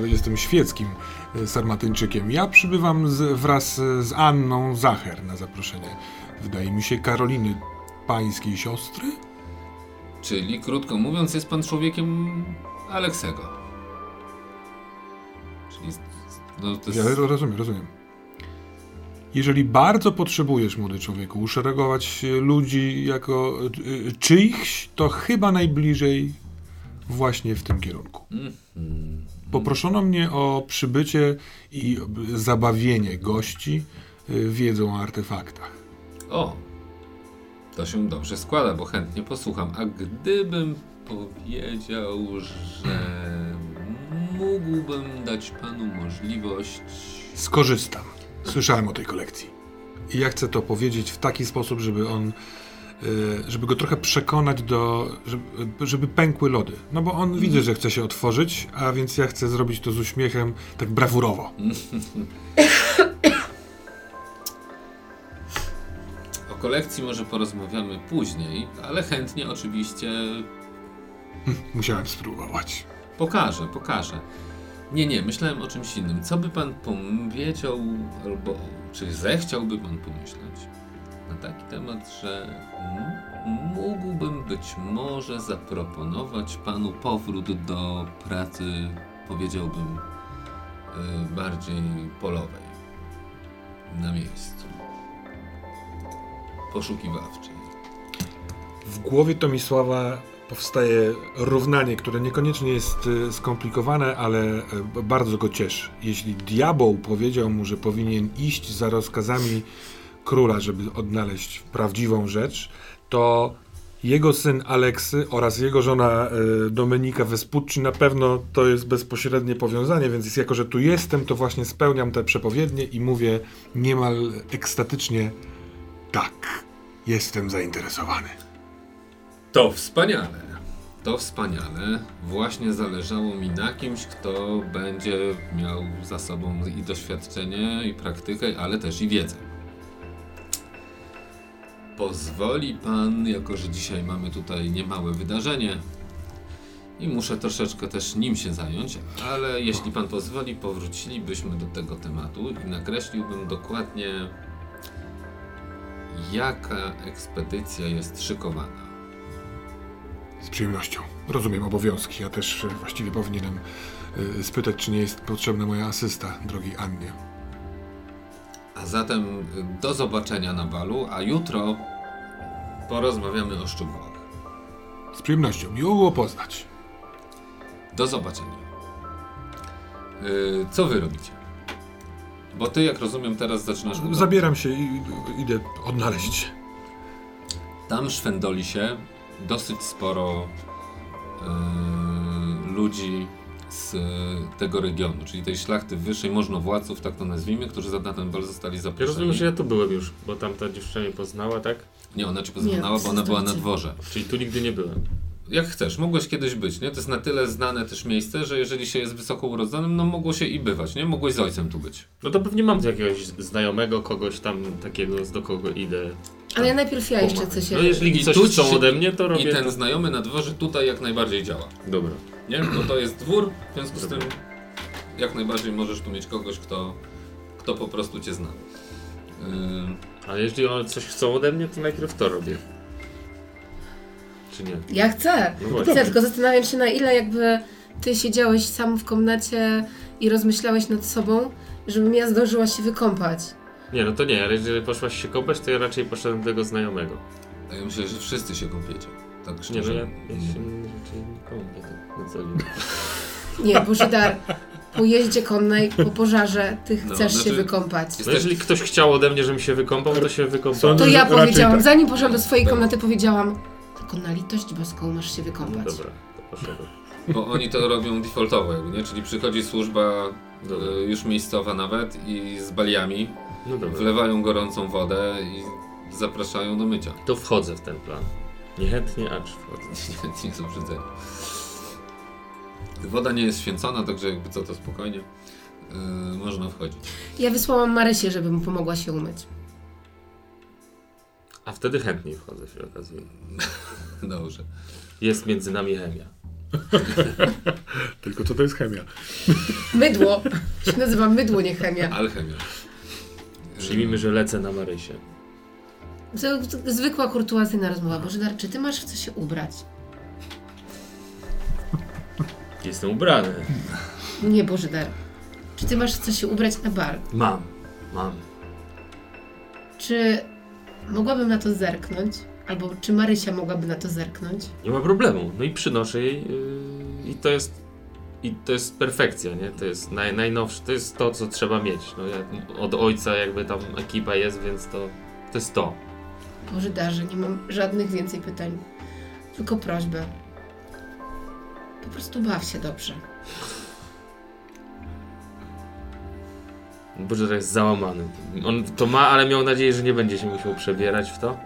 jestem świeckim e, sarmatyńczykiem. Ja przybywam z, wraz z Anną Zacher na zaproszenie, wydaje mi się, Karoliny, pańskiej siostry? Czyli krótko mówiąc, jest pan człowiekiem Aleksego. Czyli. No to Ja jest, rozumiem, rozumiem. Jeżeli bardzo potrzebujesz, młody człowieku, uszeregować e, ludzi jako y, czyichś, to chyba najbliżej właśnie w tym kierunku. Mhm. Poproszono mnie o przybycie i zabawienie gości y, wiedzą o artefaktach. O! To się dobrze składa, bo chętnie posłucham. A gdybym powiedział, że mógłbym dać panu możliwość. Skorzystam. Słyszałem o tej kolekcji. I ja chcę to powiedzieć w taki sposób, żeby on, y, żeby go trochę przekonać do, żeby, żeby pękły lody. No bo on widzę, że chce się otworzyć, a więc ja chcę zrobić to z uśmiechem, tak brawurowo. O kolekcji może porozmawiamy później, ale chętnie oczywiście Musiałem spróbować. Pokażę, pokażę. Nie, nie, myślałem o czymś innym. Co by pan powiedział, albo czy zechciałby pan pomyśleć na taki temat, że mógłbym być może zaproponować panu powrót do pracy, powiedziałbym, y, bardziej polowej, na miejscu, poszukiwawczej. W głowie Tomisława powstaje równanie, które niekoniecznie jest y, skomplikowane, ale y, bardzo go cieszy. Jeśli diabeł powiedział mu, że powinien iść za rozkazami króla, żeby odnaleźć prawdziwą rzecz, to jego syn Aleksy oraz jego żona y, Domenika Vespucci na pewno to jest bezpośrednie powiązanie, więc jako, że tu jestem, to właśnie spełniam te przepowiednie i mówię niemal ekstatycznie tak, jestem zainteresowany. To wspaniale. To wspaniale. Właśnie zależało mi na kimś, kto będzie miał za sobą i doświadczenie, i praktykę, ale też i wiedzę. Pozwoli pan, jako że dzisiaj mamy tutaj niemałe wydarzenie i muszę troszeczkę też nim się zająć, ale jeśli pan pozwoli, powrócilibyśmy do tego tematu i nakreśliłbym dokładnie, jaka ekspedycja jest szykowana. Z przyjemnością. Rozumiem obowiązki. Ja też e, właściwie powinienem e, spytać, czy nie jest potrzebna moja asysta, drogi Annie. A zatem y, do zobaczenia na balu, a jutro porozmawiamy o szczegółach. Z przyjemnością. Miło było poznać. Do zobaczenia. Y, co wy robicie? Bo ty, jak rozumiem, teraz zaczynasz. Zabieram się i i idę odnaleźć się. Tam szwendoli się dosyć sporo y, ludzi z y, tego regionu, czyli tej szlachty wyższej, możnowładców, tak to nazwijmy, którzy za- ten bal zostali Ja zaproszeni. rozumiem, że ja tu byłem już, bo tam ta dziewczyna mnie poznała, tak? Nie, ona ci poznała, Nie, bo ona była na dworze. Czyli tu nigdy nie byłem. Jak chcesz, mogłeś kiedyś być, nie? To jest na tyle znane też miejsce, że jeżeli się jest wysoko urodzonym, no mogło się i bywać, nie? Mogłeś z ojcem tu być. No to pewnie mam jakiegoś znajomego, kogoś tam takiego, do kogo idę. Ale ja najpierw ja jeszcze coś... No jeżeli I coś tu chcą się- ode mnie, to robię I ten to. znajomy na dworze tutaj jak najbardziej działa. Dobra. Nie? No to jest dwór, w związku z tym jak najbardziej możesz tu mieć kogoś, kto, kto po prostu cię zna. Yy, A jeśli oni coś chcą ode mnie, to najpierw to robię. Czy nie? Ja chcę. No właśnie. Chcę, tylko zastanawiam się na ile jakby ty siedziałeś sam w komnacie i rozmyślałeś nad sobą, żebym ja zdążyła się wykąpać. Nie, no to nie, ale jeżeli poszłaś się kąpać, to ja raczej poszedłem do tego znajomego. a ja myślę, że wszyscy się kąpiecie. Tak Nie, szczerze. no ja, ja się raczej nie kąpię tak na co dzień. Nie, Bożydar, po jeździe konnej, po pożarze, ty No, chcesz się znaczy- wykąpać. Jest No jeżeli ktoś chciał ode mnie, żebym się wykąpał, to się wykąpał. To ja powiedziałam, tak. zanim poszłam do swojej komnaty, powiedziałam, tylko na litość boską masz się No wykąpać. dobra, to poszedłem. Bo oni to robią defaultowo, jakby, nie? Czyli przychodzi służba e, już miejscowa nawet i z baliami No dobra. wlewają gorącą wodę i zapraszają do mycia. To wchodzę w ten plan. Niechętnie, acz wchodzę. Nie, nie są brzydzeni. Woda nie jest święcona, także jakby co to spokojnie e, można wchodzić. Ja wysłałam Marysię, żeby mu pomogła się umyć. A wtedy chętniej wchodzę się okazuje. Dobrze. Jest między nami chemia. Tylko co to jest chemia? Mydło. się nazywa mydło, nie chemia. Alchemia. Przyjmijmy, że lecę na Marysię. Zwykła kurtuazyjna rozmowa. Bożydar, czy ty masz w co się ubrać? Jestem ubrany. Nie, Bożydar. Czy ty masz w co się ubrać na bar? Mam. Mam. Czy mogłabym na to zerknąć? Albo czy Marysia mogłaby na to zerknąć? Nie ma problemu. No i przynoszę jej yy, i to jest i to jest perfekcja, nie? To jest naj, najnowsze, to jest to, co trzeba mieć. No ja, od ojca jakby tam ekipa jest, więc to, to jest to. Bożydarze, nie mam żadnych więcej pytań. Tylko prośbę. Po prostu baw się dobrze. Boże, jest załamany. On to ma, ale miał nadzieję, że nie będzie się musiał przebierać w to.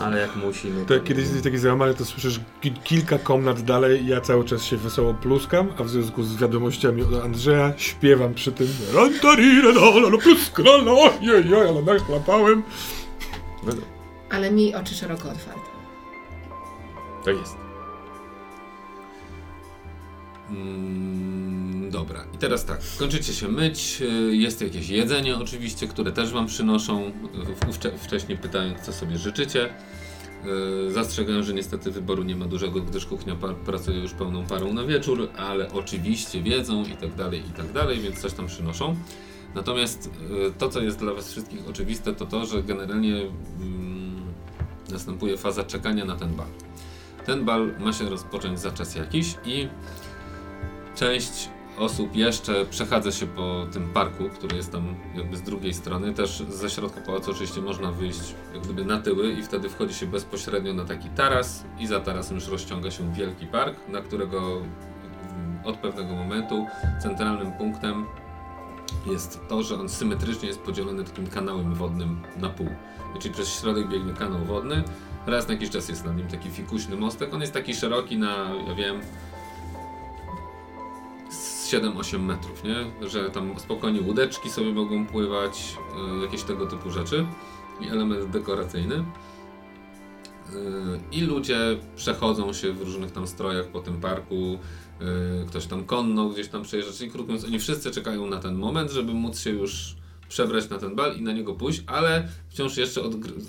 Ale jak musi, no To jak kiedyś jesteś taki załamany, to słyszysz ki- kilka komnat dalej ja cały czas się wesoło pluskam, a w związku z wiadomościami od Andrzeja śpiewam przy tym ojej, ale nachlapałem. no, Ale miej oczy szeroko otwarte. tak jest. Mm, dobra, i teraz tak, kończycie się myć, y, jest jakieś jedzenie oczywiście, które też wam przynoszą, y, wcze- wcześniej pytając co sobie życzycie. Y, Zastrzegają, że niestety wyboru nie ma dużego, gdyż kuchnia pracuje już pełną parą na wieczór, ale oczywiście wiedzą i tak dalej, i tak dalej, więc coś tam przynoszą. Natomiast to, co jest dla was wszystkich oczywiste, to to, że generalnie mm, następuje faza czekania na ten bal. Ten bal ma się rozpocząć za czas jakiś i Część osób jeszcze przechadza się po tym parku, który jest tam jakby z drugiej strony. Też ze środka pałacu oczywiście można wyjść jak gdyby na tyły i wtedy wchodzi się bezpośrednio na taki taras i za tarasem już rozciąga się wielki park, na którego od pewnego momentu centralnym punktem jest to, że on symetrycznie jest podzielony takim kanałem wodnym na pół. Czyli przez środek biegnie kanał wodny, raz na jakiś czas jest na nim taki fikuśny mostek. On jest taki szeroki na, ja wiem, z 7-8 metrów, nie? Że tam spokojnie łódeczki sobie mogą pływać, y, jakieś tego typu rzeczy i element dekoracyjny. Y, I ludzie przechodzą się w różnych tam strojach po tym parku, y, ktoś tam konno gdzieś tam przejeżdża, czyli krótko mówiąc, oni wszyscy czekają na ten moment, żeby móc się już przebrać na ten bal i na niego pójść, ale wciąż jeszcze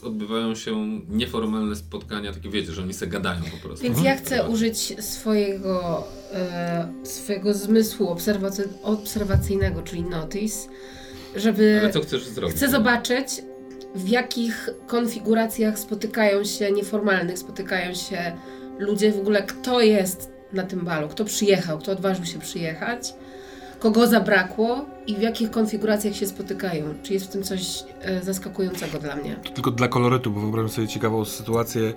odbywają się nieformalne spotkania, takie wiecie, że oni se gadają po prostu. Więc ja chcę użyć swojego, e, swojego zmysłu obserwacy- obserwacyjnego, czyli notice, żeby... Ale co chcesz zrobić? Chcę zobaczyć, w jakich konfiguracjach spotykają się, nieformalnych spotykają się ludzie, w ogóle kto jest na tym balu, kto przyjechał, kto odważył się przyjechać, kogo zabrakło i w jakich konfiguracjach się spotykają. Czy jest w tym coś e, zaskakującego dla mnie? Tylko dla kolorytu, bo wyobrażam sobie ciekawą sytuację,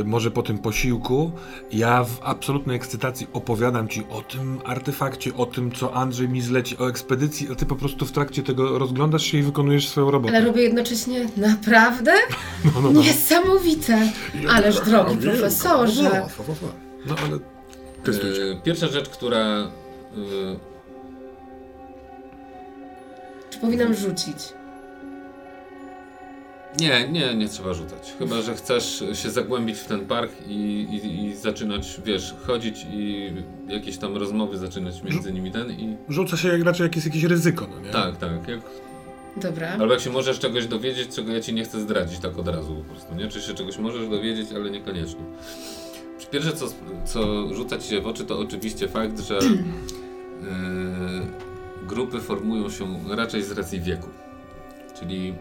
y, może po tym posiłku, ja w absolutnej ekscytacji opowiadam ci o tym artefakcie, o tym, co Andrzej mi zleci, o ekspedycji, a ty po prostu w trakcie tego rozglądasz się i wykonujesz swoją robotę. Ale robię jednocześnie naprawdę No, no, no. niesamowite. Ależ drogi profesorze. No ale. E, Pierwsza rzecz, która e, Czy powinnam rzucić? Nie, nie, nie trzeba rzucać. Chyba, że chcesz się zagłębić w ten park i, i, i zaczynać, wiesz, chodzić i jakieś tam rozmowy zaczynać między nimi ten i... Rzuca się jak, raczej jak jest jakieś ryzyko, no nie? Tak, tak. Jak, Dobra. albo jak się możesz czegoś dowiedzieć, czego ja ci nie chcę zdradzić tak od razu po prostu, nie? Czy się czegoś możesz dowiedzieć, ale niekoniecznie. Pierwsze, co, co rzuca ci się w oczy, to oczywiście fakt, że yy, grupy formują się raczej z racji wieku. Czyli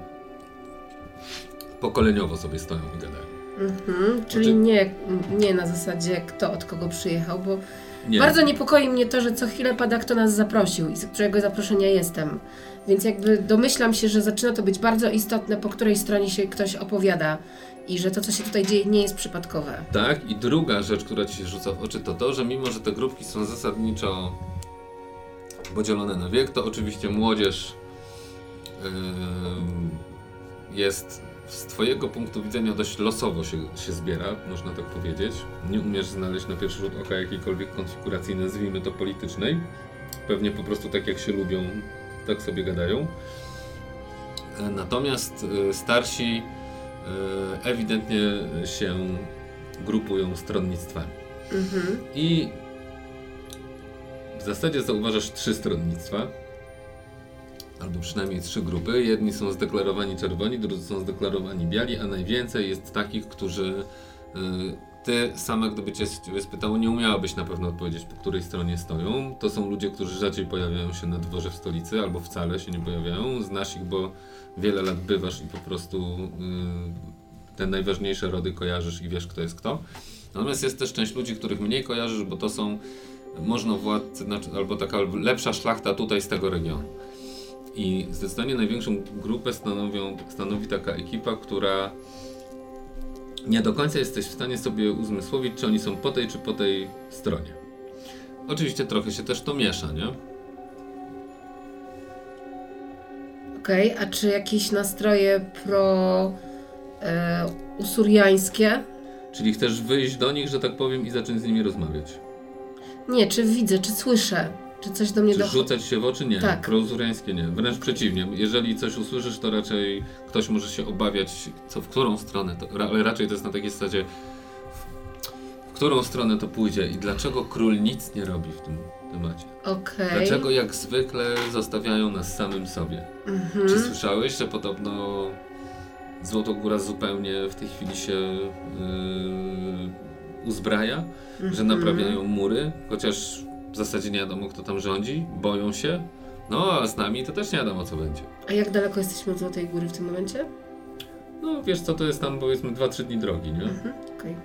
pokoleniowo sobie stoją i gadają. Mhm, czyli Znaczy- nie, nie na zasadzie kto od kogo przyjechał, bo Nie. bardzo niepokoi mnie to, że co chwilę pada kto nas zaprosił i z którego zaproszenia jestem. Więc jakby domyślam się, że zaczyna to być bardzo istotne, po której stronie się ktoś opowiada i że to, co się tutaj dzieje, nie jest przypadkowe. Tak, i druga rzecz, która ci się rzuca w oczy, to to, że mimo, że te grupki są zasadniczo podzielone na wiek, to oczywiście młodzież ym, jest z twojego punktu widzenia dość losowo się, się zbiera, można tak powiedzieć. Nie umiesz znaleźć na pierwszy rzut oka jakiejkolwiek konfiguracji, nazwijmy to politycznej. Pewnie po prostu tak jak się lubią, tak sobie gadają. E, Natomiast e, starsi e, ewidentnie się grupują stronnictwami. Mhm. I zasadzie zauważasz trzy stronnictwa, albo przynajmniej trzy grupy. Jedni są zdeklarowani czerwoni, drudzy są zdeklarowani biali, a najwięcej jest takich, którzy y, ty sama, gdyby cię spytało, nie umiałabyś na pewno odpowiedzieć, po której stronie stoją. To są ludzie, którzy rzadziej pojawiają się na dworze w stolicy, albo wcale się nie pojawiają. Znasz ich, bo wiele lat bywasz i po prostu y, te najważniejsze rody kojarzysz i wiesz, kto jest kto. Natomiast jest też część ludzi, których mniej kojarzysz, bo to są możnowładcy, znaczy, albo taka lepsza szlachta tutaj z tego regionu. I zdecydowanie największą grupę stanowią, stanowi taka ekipa, która nie do końca jesteś w stanie sobie uzmysłowić, czy oni są po tej, czy po tej stronie. Oczywiście trochę się też to miesza, nie? Okej, a czy jakieś nastroje pro e, usuriańskie? Czyli chcesz wyjść do nich, że tak powiem, i zacząć z nimi rozmawiać. Nie, czy widzę, czy słyszę, czy coś do mnie Czy dochodzi? rzucać się w oczy? Nie. Tak. Nie. Wręcz przeciwnie. Jeżeli coś usłyszysz, to raczej ktoś może się obawiać, co w którą stronę, to, ra- ale raczej to jest na takiej zasadzie, w, w którą stronę to pójdzie i dlaczego król nic nie robi w tym temacie. Okej. Dlaczego jak zwykle zostawiają nas samym sobie? Mhm. Czy słyszałeś, że podobno Złotogóra zupełnie w tej chwili się yy, uzbraja, że Mhm. naprawiają mury, chociaż w zasadzie nie wiadomo kto tam rządzi, boją się. No a z nami to też nie wiadomo co będzie. A jak daleko jesteśmy od Złotej Góry w tym momencie? No wiesz co to jest tam powiedzmy 2-3 dni drogi, nie? Mhm. Okej.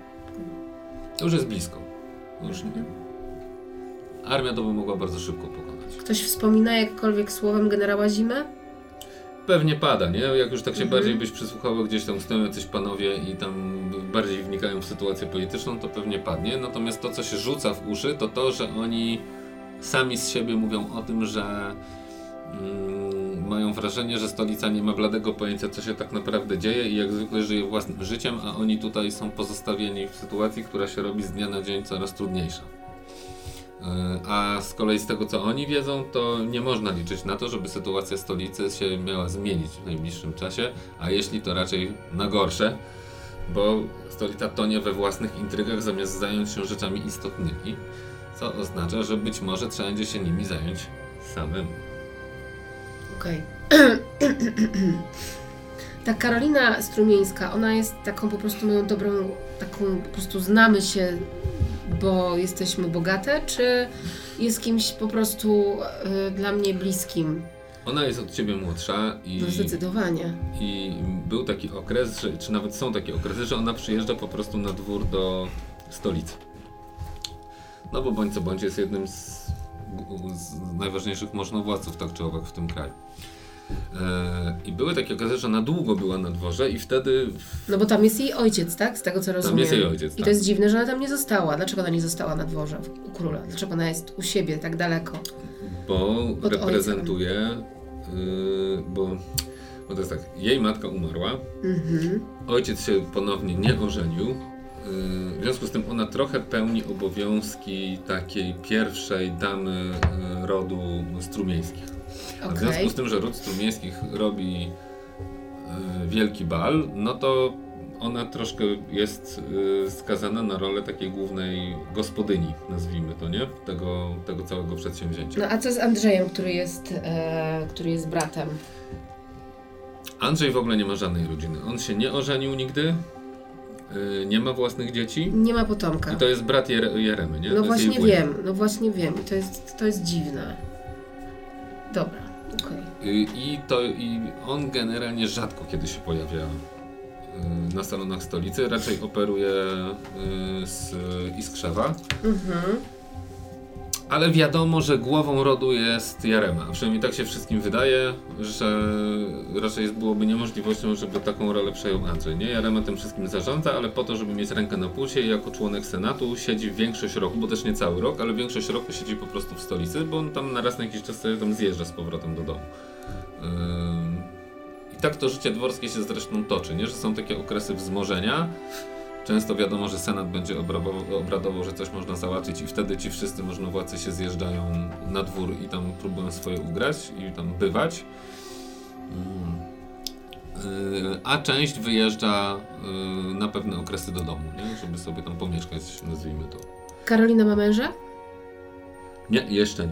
To już jest blisko. Już nie. Armia to by mogła bardzo szybko pokonać. Ktoś wspomina jakkolwiek słowem generała Zimę? Pewnie pada, nie? Jak już tak się Mhm. bardziej byś przysłuchało, gdzieś tam stoją jacyś panowie i tam bardziej wnikają w sytuację polityczną, to pewnie padnie. Natomiast to, co się rzuca w uszy, to to, że oni sami z siebie mówią o tym, że mm, mają wrażenie, że stolica nie ma bladego pojęcia, co się tak naprawdę dzieje i jak zwykle żyje własnym życiem, a oni tutaj są pozostawieni w sytuacji, która się robi z dnia na dzień coraz trudniejsza. Yy, A z kolei z tego co oni wiedzą, to nie można liczyć na to, żeby sytuacja stolicy się miała zmienić w najbliższym czasie, a jeśli to raczej na gorsze, bo stolica tonie we własnych intrygach zamiast zająć się rzeczami istotnymi, co oznacza, że być może trzeba będzie się nimi zająć samemu. Okej. Ta Karolina Strumieńska, ona jest taką po prostu moją dobrą, taką po prostu znamy się, bo jesteśmy bogate, czy jest kimś po prostu y, dla mnie bliskim? Ona jest od ciebie młodsza i, No zdecydowanie. i był taki okres, że, czy nawet są takie okresy, że ona przyjeżdża po prostu na dwór do stolicy. No bo bądź co bądź jest jednym z, z najważniejszych możnowładców tak czy owak w tym kraju. E, I były takie okazje, że na długo była na dworze i wtedy w, No bo tam jest jej ojciec, tak? Z tego co rozumiem. jest jej ojciec, I tak. to jest dziwne, że ona tam nie została. Dlaczego ona nie została na dworze u króla? Dlaczego ona jest u siebie tak daleko? bo ojca. reprezentuje, y, bo, bo to jest tak, jej matka umarła, Mhm. ojciec się ponownie nie ożenił, y, w związku z tym ona trochę pełni obowiązki takiej pierwszej damy y, rodu strumieńskich. A w związku z tym, że ród strumieńskich robi y, wielki bal, no to ona troszkę jest y, skazana na rolę takiej głównej gospodyni, nazwijmy to, nie? Tego, tego całego przedsięwzięcia. No a co z Andrzejem, który jest, e, który jest bratem? Andrzej w ogóle nie ma żadnej rodziny. On się nie ożenił nigdy, y, nie ma własnych dzieci Nie ma potomka. i to jest brat Jere, Jeremy, nie? No To jest jej właśnie wuj. wiem, no właśnie wiem. I to jest, to jest dziwne. Dobra, okej. Y, I, to, I on generalnie rzadko kiedy się pojawia y, na salonach stolicy, raczej operuje y, z Iskrzewa. Mhm. Ale wiadomo, że głową rodu jest Jarema. Przynajmniej tak się wszystkim wydaje, że raczej byłoby niemożliwością, żeby taką rolę przejął Andrzej. Nie, Jarema tym wszystkim zarządza, ale po to, żeby mieć rękę na pulsie i jako członek Senatu siedzi większość roku, bo też nie cały rok, ale większość roku siedzi po prostu w stolicy, bo on tam na raz na jakiś czas sobie tam zjeżdża z powrotem do domu. I tak to życie dworskie się zresztą toczy, nie? Że są takie okresy wzmożenia, Często wiadomo, że Senat będzie obradował, że coś można załatwić i wtedy ci wszyscy możnowładcy się zjeżdżają na dwór i tam próbują swoje ugrać i tam bywać. Mm. Yy, A część wyjeżdża yy, na pewne okresy do domu, nie? żeby sobie tam pomieszkać, nazwijmy to. Karolina ma męża? Nie, jeszcze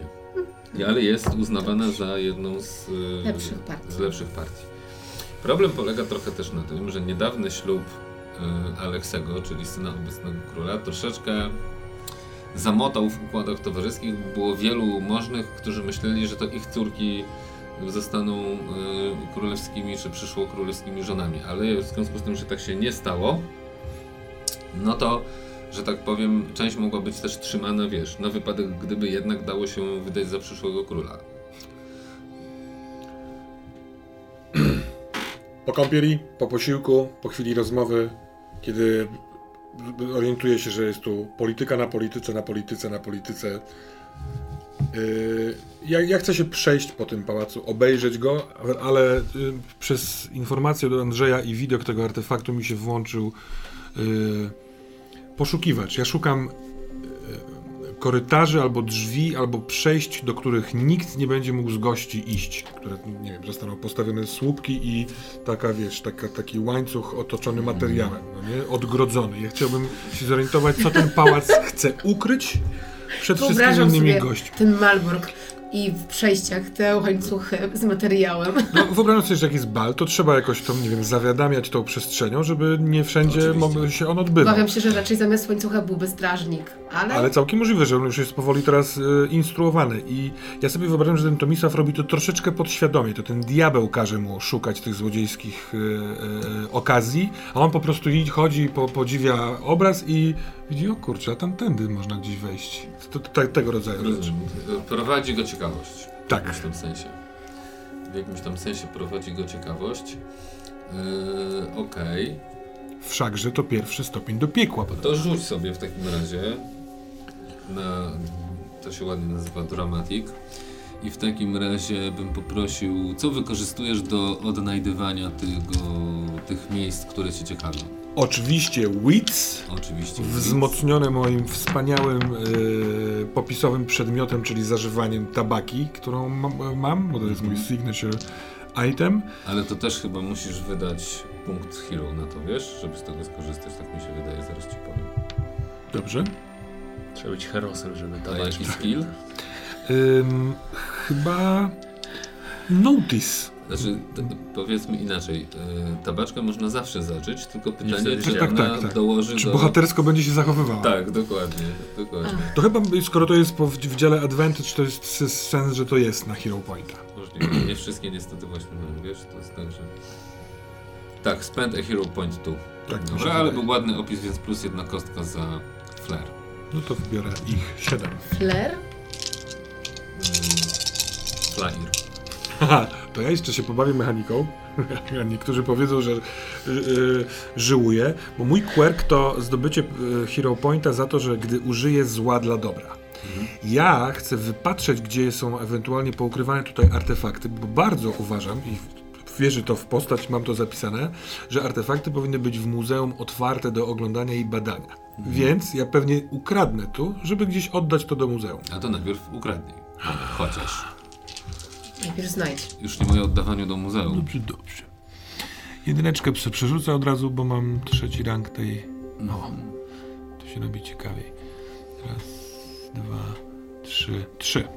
nie. Ale jest uznawana za jedną z yy, Lepszych partii. z lepszych partii. Problem polega trochę też na tym, że niedawny ślub y, Aleksego, czyli syna obecnego króla, troszeczkę zamotał w układach towarzyskich. Było wielu możnych, którzy myśleli, że to ich córki zostaną y, królewskimi czy przyszło królewskimi żonami, ale w związku z tym, że tak się nie stało, no to, że tak powiem, część mogła być też trzymana, wiesz, na wypadek, gdyby jednak dało się wydać za przyszłego króla. Po kąpieli, po posiłku, po chwili rozmowy, kiedy orientuje się, że jest tu polityka na polityce, na polityce, na polityce. Yy, ja, ja chcę się przejść po tym pałacu, obejrzeć go, ale yy, przez informację do Andrzeja i widok tego artefaktu mi się włączył yy. Ja szukam korytarzy albo drzwi, albo przejść, do których nikt nie będzie mógł z gości iść, które, nie wiem, zostaną postawione słupki i taka, wiesz, taka, taki łańcuch otoczony materiałem, no nie? odgrodzony. Ja chciałbym się zorientować, co ten pałac chce ukryć przed wszystkimi Wyobrażam innymi sobie gośćmi. ten Malbork i w przejściach te łańcuchy z materiałem. No, wyobrażam sobie, że jak jest bal, to trzeba jakoś tą, nie wiem, zawiadamiać tą przestrzenią, żeby nie wszędzie mógł się on odbywał. Obawiam się, że raczej zamiast łańcucha byłby strażnik, ale... Ale całkiem możliwe, że on już jest powoli teraz e, instruowany. I ja sobie wyobrażam, że ten Tomisław robi to troszeczkę podświadomie. To ten diabeł każe mu szukać tych złodziejskich e, e, okazji, a on po prostu chodzi, po, podziwia obraz i widzi, o kurczę, a tamtędy można gdzieś wejść. To, to, tego rodzaju rzeczy. Prowadzi go ciekawość. Tak. W jakimś tam sensie. W jakimś tam sensie prowadzi go ciekawość. Yy, Okej. Wszakże to pierwszy stopień do piekła. To rzuć sobie w takim razie na. To się ładnie nazywa Dramatic. I w takim razie bym poprosił, co wykorzystujesz do odnajdywania tego, tych miejsc, które cię ciekawią? Oczywiście wits, Oczywiście. wzmocnione moim wspaniałym e, popisowym przedmiotem, czyli zażywaniem tabaki, którą mam, mam bo to jest mój signature item. Ale to też chyba musisz wydać punkt hero na to, wiesz, żeby z tego skorzystać, tak mi się wydaje, zaraz ci powiem. Dobrze. Trzeba być herosem, żeby A dawać. jaki skill? Ym, chyba notice. Znaczy, powiedzmy inaczej, y, tabaczkę można zawsze zacząć, tylko pytanie, czy Tak, ona tak, tak. dołoży Czy do... bohatersko będzie się zachowywała? Tak, dokładnie, dokładnie. To chyba, skoro to jest po, w, w dziale Advantage, to jest sens, że to jest na Hero Pointa. Możliwe. Nie wszystkie niestety właśnie mają, wiesz, to jest tak, że... Tak, spend a hero point tu. Tak, Dobra, ale wydaje. był ładny opis, więc plus jedna kostka za flair. No to wybiorę ich 7. Flair? Haha, to ja jeszcze się pobawię mechaniką. Niektórzy powiedzą, że y, y, żyłuję, bo mój quirk to zdobycie y, Hero Pointa za to, że gdy użyję zła dla dobra. Ja chcę wypatrzeć, gdzie są ewentualnie poukrywane tutaj artefakty, bo bardzo uważam i wierzę to w postać, mam to zapisane, że artefakty powinny być w muzeum otwarte do oglądania i badania. Więc ja pewnie ukradnę tu, żeby gdzieś oddać to do muzeum. A to najpierw ukradnij. Chociaż. Najpierw znajdź. Już nie mówię o oddawaniu do muzeum. Dobrze, dobrze. Jedyneczkę przerzucę od razu, bo mam trzeci rank tej. No. To się robi ciekawiej. Raz, dwa, trzy, trzy.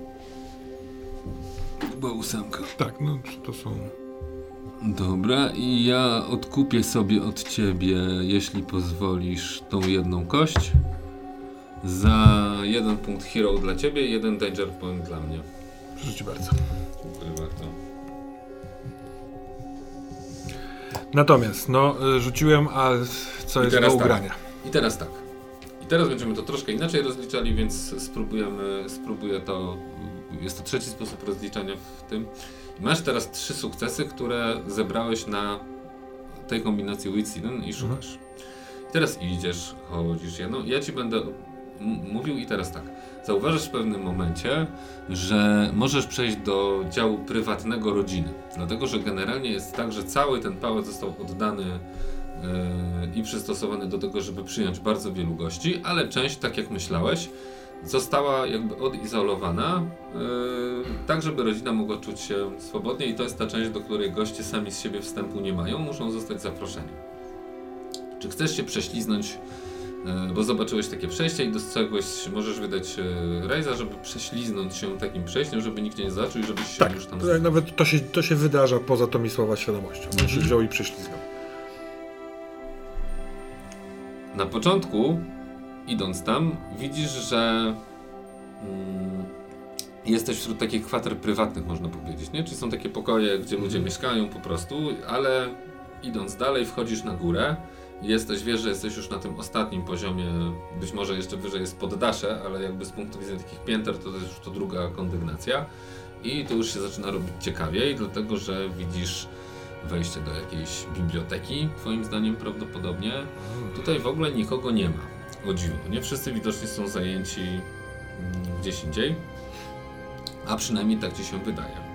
Była ósemka. Tak, no to są. Dobra, i ja odkupię sobie od ciebie, jeśli pozwolisz, tą jedną kość. Za jeden punkt hero dla ciebie, jeden danger point dla mnie. Proszę ci bardzo. Dziękuję bardzo. Natomiast, no, y, rzuciłem, a co I jest do tak. ugrania? I teraz tak. I teraz będziemy to troszkę inaczej rozliczali, więc spróbujemy, spróbuję to. Jest to trzeci sposób rozliczania w tym. Masz teraz trzy sukcesy, które zebrałeś na tej kombinacji Wits 1 i szukasz. I teraz idziesz, chodzisz je. No, ja ci będę mówił i teraz tak. Zauważysz w pewnym momencie, że możesz przejść do działu prywatnego rodziny. Dlatego, że generalnie jest tak, że cały ten pałac został oddany yy, i przystosowany do tego, żeby przyjąć bardzo wielu gości, ale część, tak jak myślałeś, została jakby odizolowana, yy, tak żeby rodzina mogła czuć się swobodnie i to jest ta część, do której goście sami z siebie wstępu nie mają, muszą zostać zaproszeni. Czy chcesz się prześliznąć, bo zobaczyłeś takie przejście i dostrzegłeś, możesz wydać yy, rejza, żeby prześliznąć się takim przejściem, żeby nikt nie zaczął i żebyś się Tak, już tam to nawet to się, to się wydarza poza tą słowa świadomością. On się Mhm. wziął i prześlizgnął. Na początku, idąc tam, widzisz, że mm, jesteś wśród takich kwater prywatnych, można powiedzieć, nie? Czyli są takie pokoje, gdzie ludzie mieszkają po prostu, ale idąc dalej, wchodzisz na górę. Jesteś, wiesz, że jesteś już na tym ostatnim poziomie, być może jeszcze wyżej jest poddasze, ale jakby z punktu widzenia takich pięter to jest już to druga kondygnacja. I to już się zaczyna robić ciekawiej, dlatego że widzisz wejście do jakiejś biblioteki, twoim zdaniem prawdopodobnie. Tutaj w ogóle nikogo nie ma. O dziwo. Nie wszyscy widocznie są zajęci mm, gdzieś indziej. A przynajmniej tak ci się wydaje.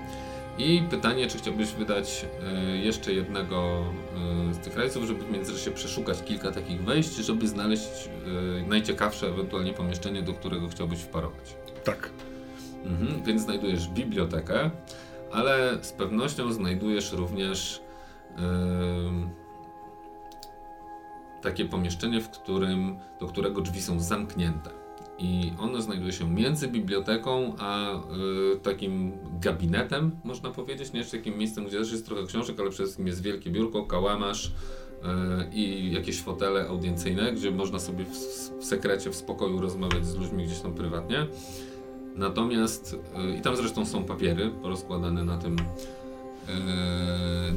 I pytanie, czy chciałbyś wydać y, jeszcze jednego y, z tych rajców, żeby w międzyczasie przeszukać kilka takich wejść, żeby znaleźć y, najciekawsze ewentualnie pomieszczenie, do którego chciałbyś wparować. Tak. Mhm, więc znajdujesz bibliotekę, ale z pewnością znajdujesz również ym, takie pomieszczenie, w którym, do którego drzwi są zamknięte. I ono znajduje się między biblioteką a y, takim gabinetem, można powiedzieć, nie jeszcze takim miejscem, gdzie też jest trochę książek, ale przede wszystkim jest wielkie biurko, kałamarz y, i jakieś fotele audiencyjne, gdzie można sobie w, w sekrecie, w spokoju rozmawiać z ludźmi gdzieś tam prywatnie. Natomiast, y, i tam zresztą są papiery porozkładane na tym,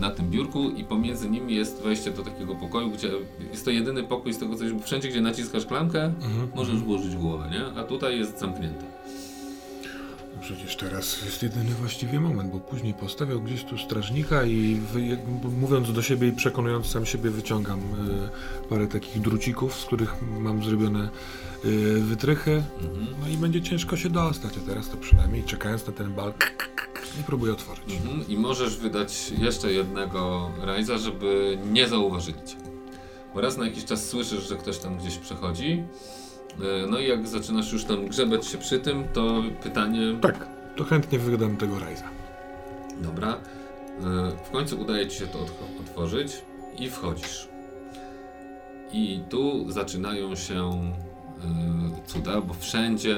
na tym biurku i pomiędzy nimi jest wejście do takiego pokoju, gdzie jest to jedyny pokój z tego co bo wszędzie gdzie naciskasz klamkę, Mhm. możesz włożyć głowę, nie? A tutaj jest zamknięte. No Przecież teraz jest jedyny właściwy moment, bo później postawiał gdzieś tu strażnika i mówiąc do siebie i przekonując sam siebie wyciągam y, parę takich drucików, z których mam zrobione y, wytrychy. Mhm. No i będzie ciężko się dostać, a teraz to przynajmniej czekając na ten bal i próbuję otworzyć. Mhm. I możesz wydać jeszcze jednego rajza, żeby nie zauważyli cię. Bo raz na jakiś czas słyszysz, że ktoś tam gdzieś przechodzi. y, No i jak zaczynasz już tam grzebać się przy tym, to pytanie, Tak, to chętnie wydam tego rajza. Dobra. Y, W końcu udaje ci się to otw- otworzyć i wchodzisz. I tu zaczynają się y, cuda, bo wszędzie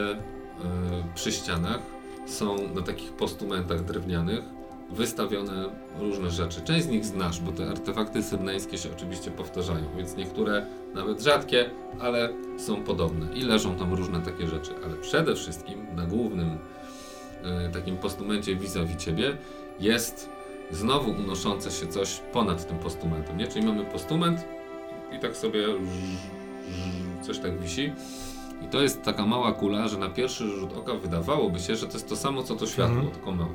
przy ścianach są na takich postumentach drewnianych wystawione różne rzeczy. Część z nich znasz, bo te artefakty syrneńskie się oczywiście powtarzają, więc niektóre nawet rzadkie, ale są podobne i leżą tam różne takie rzeczy. Ale przede wszystkim na głównym e, takim postumencie vis-a-vis ciebie jest znowu unoszące się coś ponad tym postumentem, nie? Czyli mamy postument i tak sobie coś tak wisi. To jest taka mała kula, że na pierwszy rzut oka wydawałoby się, że to jest to samo co to światło, Mhm. tylko małe.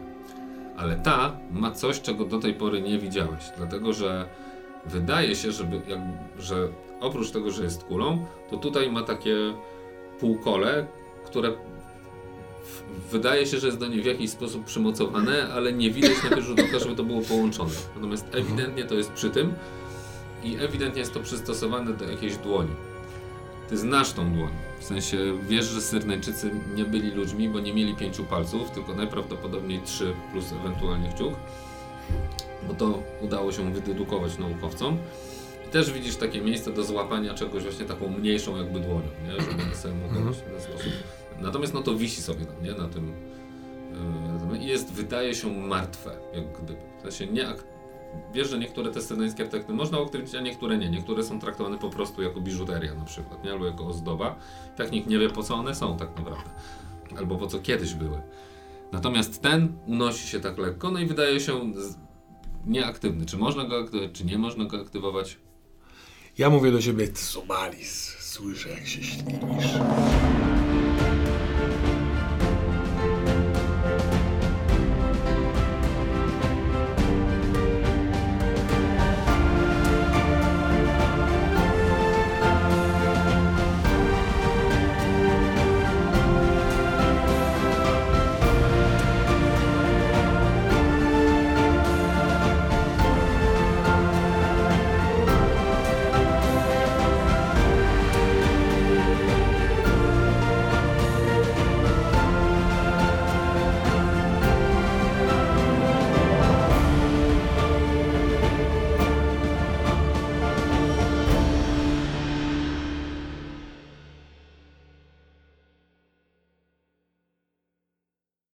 Ale ta ma coś, czego do tej pory nie widziałeś, dlatego że wydaje się, żeby, jak, że oprócz tego, że jest kulą, to tutaj ma takie półkole, które wydaje się, że jest do niej w jakiś sposób przymocowane, ale nie widać na pierwszy rzut oka, żeby to było połączone. Natomiast ewidentnie to jest przy tym i ewidentnie jest to przystosowane do jakiejś dłoni. Ty znasz tą dłoń. W sensie wiesz, że Syrneńczycy nie byli ludźmi, bo nie mieli pięciu palców, tylko najprawdopodobniej trzy plus ewentualnie kciuk. bo to udało się wydedukować naukowcom. I też widzisz takie miejsce do złapania czegoś właśnie taką mniejszą jakby dłonią, nie? żeby one sobie mogły Mhm. w ten sposób. Natomiast no to wisi sobie tam, nie? Na tym. yy, I jest, wydaje się, martwe, jak gdyby. W sensie nie ak- Wiesz, że niektóre te syreneńskie artefakty można uaktywnić, a niektóre nie. Niektóre są traktowane po prostu jako biżuteria na przykład, nie? Albo jako ozdoba. Tak nikt nie wie po co one są tak naprawdę. Albo po co kiedyś były. Natomiast ten unosi się tak lekko, no i wydaje się nieaktywny. Czy można go aktywować, czy nie można go aktywować? Ja mówię do siebie, Sobalis, słyszę jak się ślinisz.